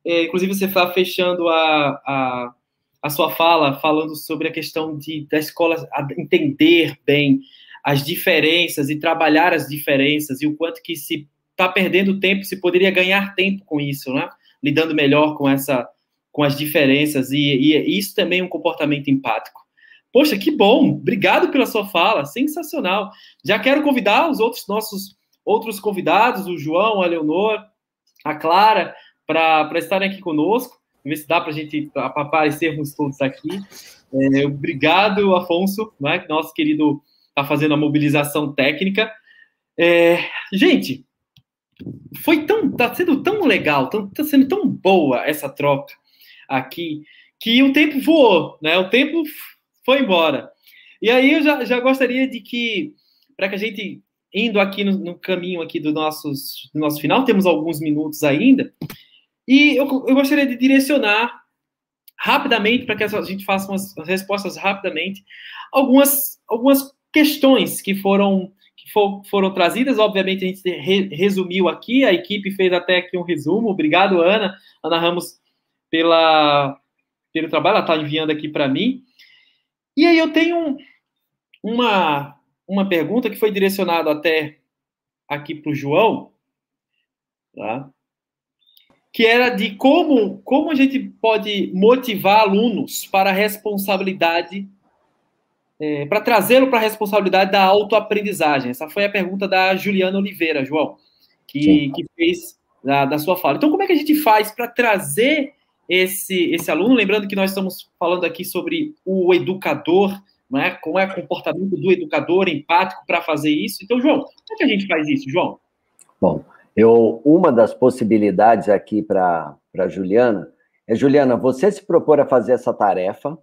é, inclusive você está fechando a, a a sua fala falando sobre a questão de, da escola entender bem as diferenças e trabalhar as diferenças e o quanto que se está perdendo tempo, se poderia ganhar tempo com isso, né? Lidando melhor com essa, com as diferenças e, e isso também é um comportamento empático. Poxa, que bom! Obrigado pela sua fala, sensacional. Já quero convidar os outros nossos outros convidados, o João, a Leonor, a Clara, para estarem aqui conosco. Ver se dá para a gente aparecermos todos aqui. É, obrigado, Afonso, né, nosso querido está fazendo a mobilização técnica. É, gente, foi tão, tá sendo tão legal, tão, tá sendo tão boa essa troca aqui, que o tempo voou, né? O tempo foi embora. E aí eu já, já gostaria de que, para que a gente, indo aqui no, no, caminho aqui do, nossos, do nosso final, temos alguns minutos ainda, e eu, eu gostaria de direcionar rapidamente, para que a gente faça umas respostas rapidamente, algumas, algumas questões que foram que for, foram trazidas. Obviamente, a gente re, resumiu aqui, a equipe fez até aqui um resumo. Obrigado, Ana. Ana Ramos, pela, pelo trabalho, ela está enviando aqui para mim. E aí eu tenho uma, uma pergunta que foi direcionada até aqui para o João, tá? Que era de como, como a gente pode motivar alunos para a responsabilidade, é, para trazê-lo para a responsabilidade da autoaprendizagem. Essa foi a pergunta da Juliana Oliveira, João, que, que fez da, da sua fala. Então, como é que a gente faz para trazer esse, esse aluno? Lembrando que nós estamos falando aqui sobre o educador, né? como é o comportamento do educador empático para fazer isso. Então, João, como é que a gente faz isso, João? Bom, eu, uma das possibilidades aqui para Juliana é, Juliana, você se propor a fazer essa tarefa,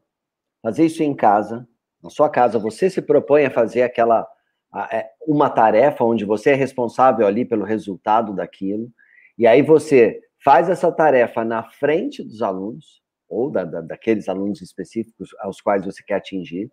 fazer isso em casa, na sua casa, você se propõe a fazer aquela é, uma tarefa onde você é responsável ali pelo resultado daquilo, e aí você faz essa tarefa na frente dos alunos, ou da, da, daqueles alunos específicos aos quais você quer atingir,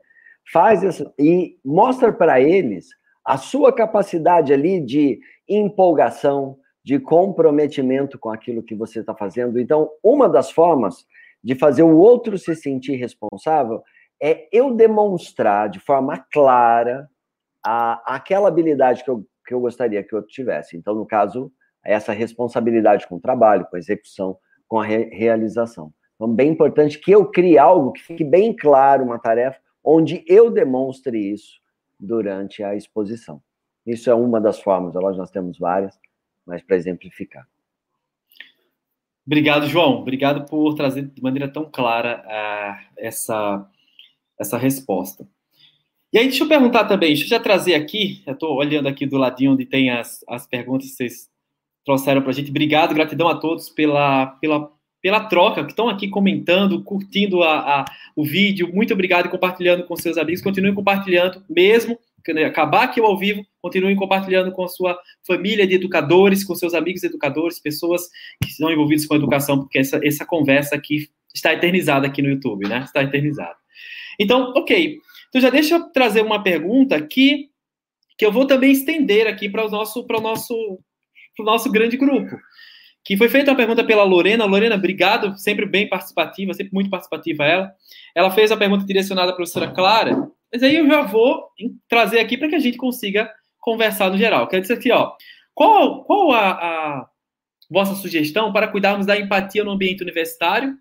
faz isso e mostra para eles a sua capacidade ali de empolgação, de comprometimento com aquilo que você está fazendo. Então, uma das formas de fazer o outro se sentir responsável é eu demonstrar de forma clara a, aquela habilidade que eu, que eu gostaria que outro tivesse. Então, no caso, essa responsabilidade com o trabalho, com a execução, com a re, realização. Então, bem importante que eu crie algo que fique bem claro, uma tarefa, onde eu demonstre isso durante a exposição. Isso é uma das formas, nós temos várias, mas para exemplificar. Obrigado, João. Obrigado por trazer de maneira tão clara uh, essa, essa resposta. E aí, deixa eu perguntar também, deixa eu já trazer aqui, eu estou olhando aqui do ladinho onde tem as, as perguntas que vocês trouxeram para a gente. Obrigado, gratidão a todos pela, pela, pela troca, que estão aqui comentando, curtindo a, a, o vídeo. Muito obrigado compartilhando com seus amigos. Continue compartilhando, mesmo acabar aqui ao vivo, continuem compartilhando com a sua família de educadores, com seus amigos educadores, pessoas que estão envolvidas com a educação, porque essa, essa conversa aqui está eternizada aqui no YouTube, né? Está eternizada. Então, ok. Então já deixa eu trazer uma pergunta que, que eu vou também estender aqui para o nosso, para o nosso, para o nosso grande grupo. Que foi feita uma pergunta pela Lorena. Lorena, obrigado, sempre bem participativa, sempre muito participativa ela. Ela fez a pergunta direcionada à professora Clara, mas aí eu já vou trazer aqui para que a gente consiga conversar no geral. Quero dizer aqui, ó, qual, qual a, a vossa sugestão para cuidarmos da empatia no ambiente universitário,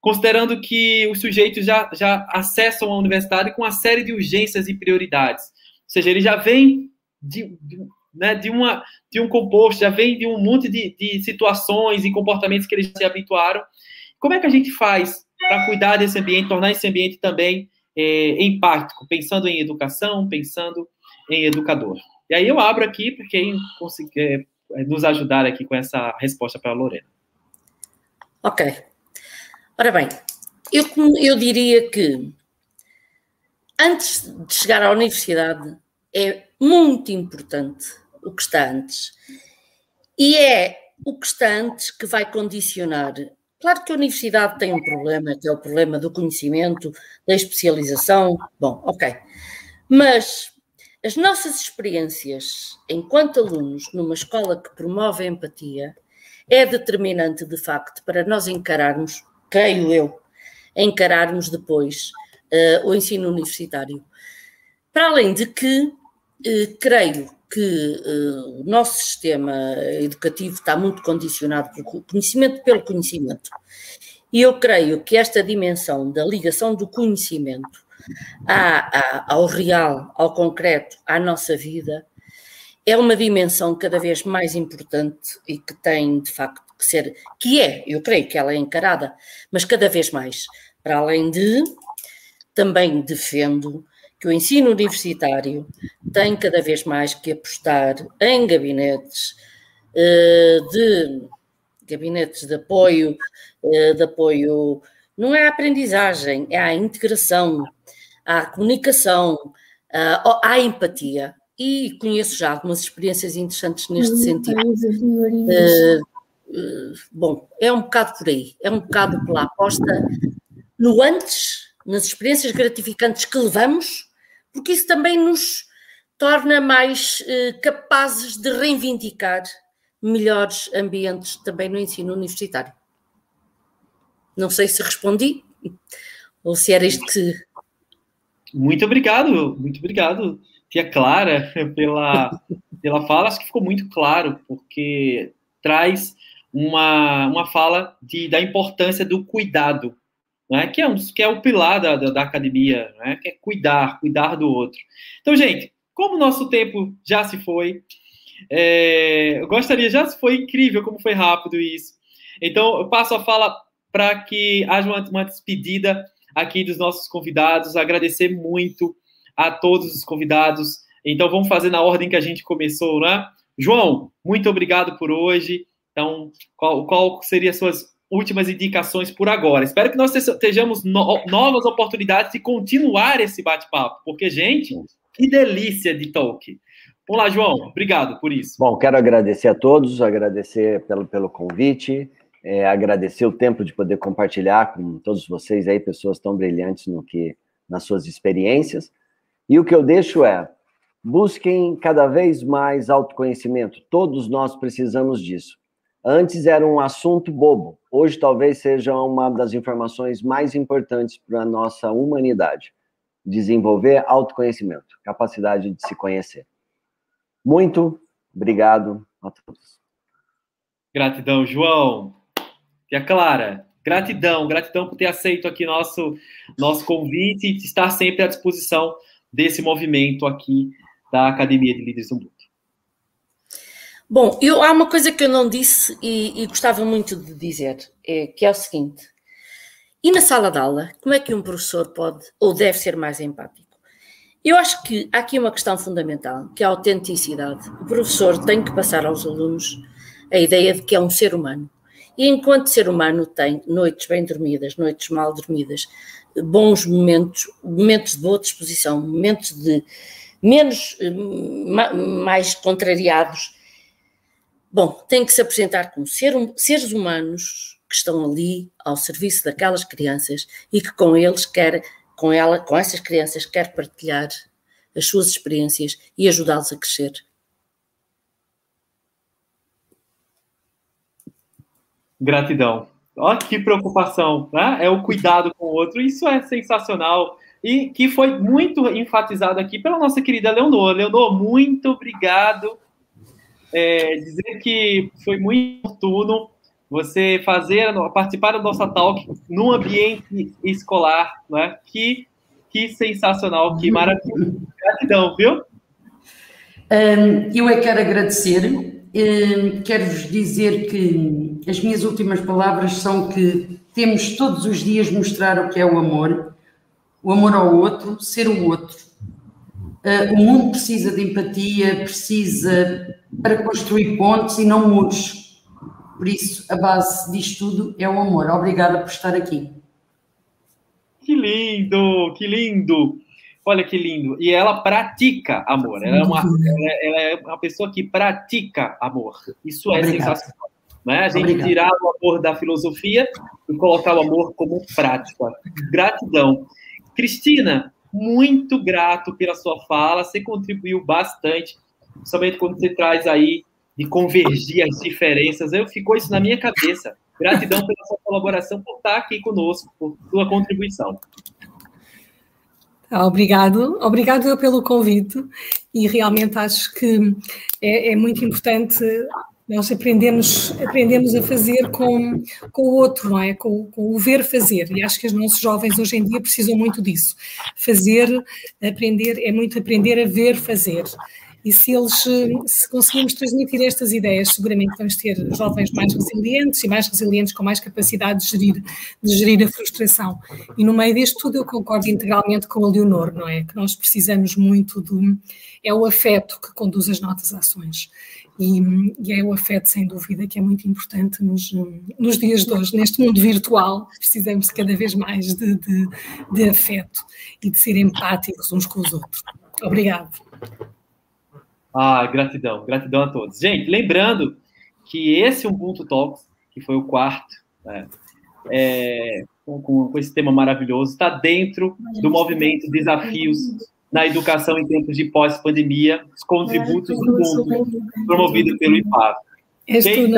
considerando que os sujeitos já, já acessam a universidade com uma série de urgências e prioridades? Ou seja, ele já vem de, de, né, de, uma, de um composto, já vem de um monte de, de situações e comportamentos que eles se habituaram. Como é que a gente faz para cuidar desse ambiente, tornar esse ambiente também é, empático, pensando em educação, pensando em educador. E aí eu abro aqui para quem conseguir é, nos ajudar aqui com essa resposta para a Lorena. Ok. Ora bem, eu, eu diria que antes de chegar à universidade é muito importante o que está antes. E é o que está antes que vai condicionar Claro que a universidade tem um problema, que é o problema do conhecimento, da especialização. Bom, ok. Mas as nossas experiências enquanto alunos numa escola que promove a empatia é determinante, de facto, para nós encararmos, creio eu, encararmos depois uh, o ensino universitário. Para além de que, uh, creio que uh, o nosso sistema educativo está muito condicionado pelo conhecimento pelo conhecimento. E eu creio que esta dimensão da ligação do conhecimento à, à, ao real, ao concreto, à nossa vida, é uma dimensão cada vez mais importante e que tem, de facto, que ser, que é, eu creio que ela é encarada, mas cada vez mais, para além de, também defendo que o ensino universitário tem cada vez mais que apostar em gabinetes eh, de gabinetes de apoio, eh, de apoio não é a aprendizagem, é a integração, à comunicação, à empatia. E conheço já algumas experiências interessantes neste sentido. Uh, uh, bom, é um bocado por aí, é um bocado pela aposta no antes, nas experiências gratificantes que levamos, porque isso também nos torna mais uh, capazes de reivindicar melhores ambientes também no ensino universitário. Não sei se respondi ou se era isto que. Muito obrigado, muito obrigado, tia Clara, pela, pela fala. Acho que ficou muito claro, porque traz uma, uma fala de, da importância do cuidado, né? que, é um, que é o pilar da, da, da academia, né? que é cuidar, cuidar do outro. Então, gente, como o nosso tempo já se foi, é, eu gostaria, já foi incrível como foi rápido isso. Então, eu passo a fala para que haja uma, uma despedida aqui dos nossos convidados, agradecer muito a todos os convidados. Então, vamos fazer na ordem que a gente começou, né? João, muito obrigado por hoje. Então, qual, qual seriam as suas últimas indicações por agora? Espero que nós estejamos no, novas oportunidades de continuar esse bate-papo, porque, gente, que delícia de talk. Vamos lá, João, obrigado por isso. Bom, quero agradecer a todos, agradecer pelo, pelo convite é, agradecer o tempo de poder compartilhar com todos vocês aí, pessoas tão brilhantes no que nas suas experiências. E o que eu deixo é: busquem cada vez mais autoconhecimento. Todos nós precisamos disso. Antes era um assunto bobo, hoje talvez seja uma das informações mais importantes para a nossa humanidade. Desenvolver autoconhecimento, capacidade de se conhecer. Muito obrigado a todos. Gratidão, João. Tia Clara, gratidão, gratidão por ter aceito aqui nosso, nosso convite e estar sempre à disposição desse movimento aqui da Academia de Líderes do Mundo. Bom, eu, há uma coisa que eu não disse e, e gostava muito de dizer, é, que é o seguinte: e na sala de aula, como é que um professor pode ou deve ser mais empático? Eu acho que há aqui uma questão fundamental, que é a autenticidade. O professor tem que passar aos alunos a ideia de que é um ser humano e enquanto ser humano tem noites bem dormidas, noites mal dormidas, bons momentos, momentos de boa disposição, momentos de menos, mais contrariados, bom, tem que se apresentar como ser, seres humanos que estão ali ao serviço daquelas crianças e que com eles quer, com ela, com essas crianças quer partilhar as suas experiências e ajudá-los a crescer. Gratidão. Olha que preocupação, né? É o cuidado com o outro. Isso é sensacional e que foi muito enfatizado aqui pela nossa querida Leonor. Leonor, muito obrigado. É, dizer que foi muito oportuno você fazer, participar do nosso talk num ambiente escolar, né? Que, que sensacional, que maravilha. Gratidão, viu? Um, eu é que quero agradecer Hum, quero-vos dizer que as minhas últimas palavras são que temos todos os dias mostrar o que é o amor, o amor ao outro, ser o outro. Uh, o mundo precisa de empatia, precisa para construir pontes e não muros. Por isso, a base disto tudo é o amor. Obrigada por estar aqui. Que lindo, que lindo. Olha que lindo. E ela pratica amor. Ela é uma, ela, é, ela é uma pessoa que pratica amor. Isso é Obrigado. sensacional. Né? A gente Obrigado. tirar o amor da filosofia e colocar o amor como prática. Gratidão. Cristina, muito grato pela sua fala. Você contribuiu bastante, principalmente quando você traz aí de convergir as diferenças. Eu ficou isso na minha cabeça. Gratidão pela sua colaboração, por estar aqui conosco, por sua contribuição. Obrigado, obrigado pelo convite e realmente acho que é, é muito importante Nós aprendemos, aprendemos a fazer com, com o outro, não é? Com, com, o ver fazer. E acho que os nossos jovens hoje em dia precisam muito disso. Fazer, aprender, é muito aprender a ver fazer. E se eles, se conseguirmos transmitir estas ideias, seguramente vamos ter jovens mais resilientes e mais resilientes com mais capacidade de gerir, de gerir a frustração. E no meio disto tudo eu concordo integralmente com a Leonor, não é? Que nós precisamos muito do... é o afeto que conduz as nossas ações. E, e, é o afeto, sem dúvida, que é muito importante nos, nos dias de hoje. Neste mundo virtual, precisamos cada vez mais de, de, de afeto e de ser empáticos uns com os outros. Obrigado. Ah, gratidão, gratidão a todos. Gente, lembrando que esse Ubuntu Talks, que foi o quarto, né, é, com, com, esse tema maravilhoso, está dentro do movimento Desafios na Educação em Tempos de Pós-Pandemia, os contributos do mundo, promovido pelo IPAV. Gente,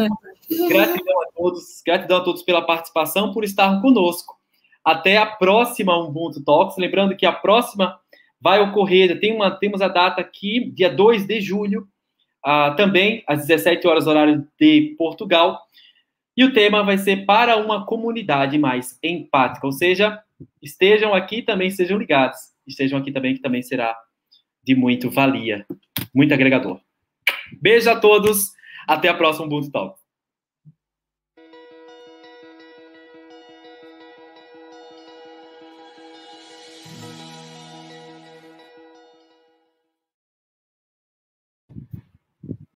gratidão a todos, gratidão a todos pela participação, por estar conosco. Até a próxima Ubuntu Talks. Lembrando que a próxima vai ocorrer, tem uma, temos a data aqui, dia 2 de julho, uh, também às 17 horas, horário de Portugal. E o tema vai ser para uma comunidade mais empática, ou seja, estejam aqui também, sejam ligados, estejam aqui também, que também será de muito valia, muito agregador. Beijo a todos, até a próxima Ubuntu Talk.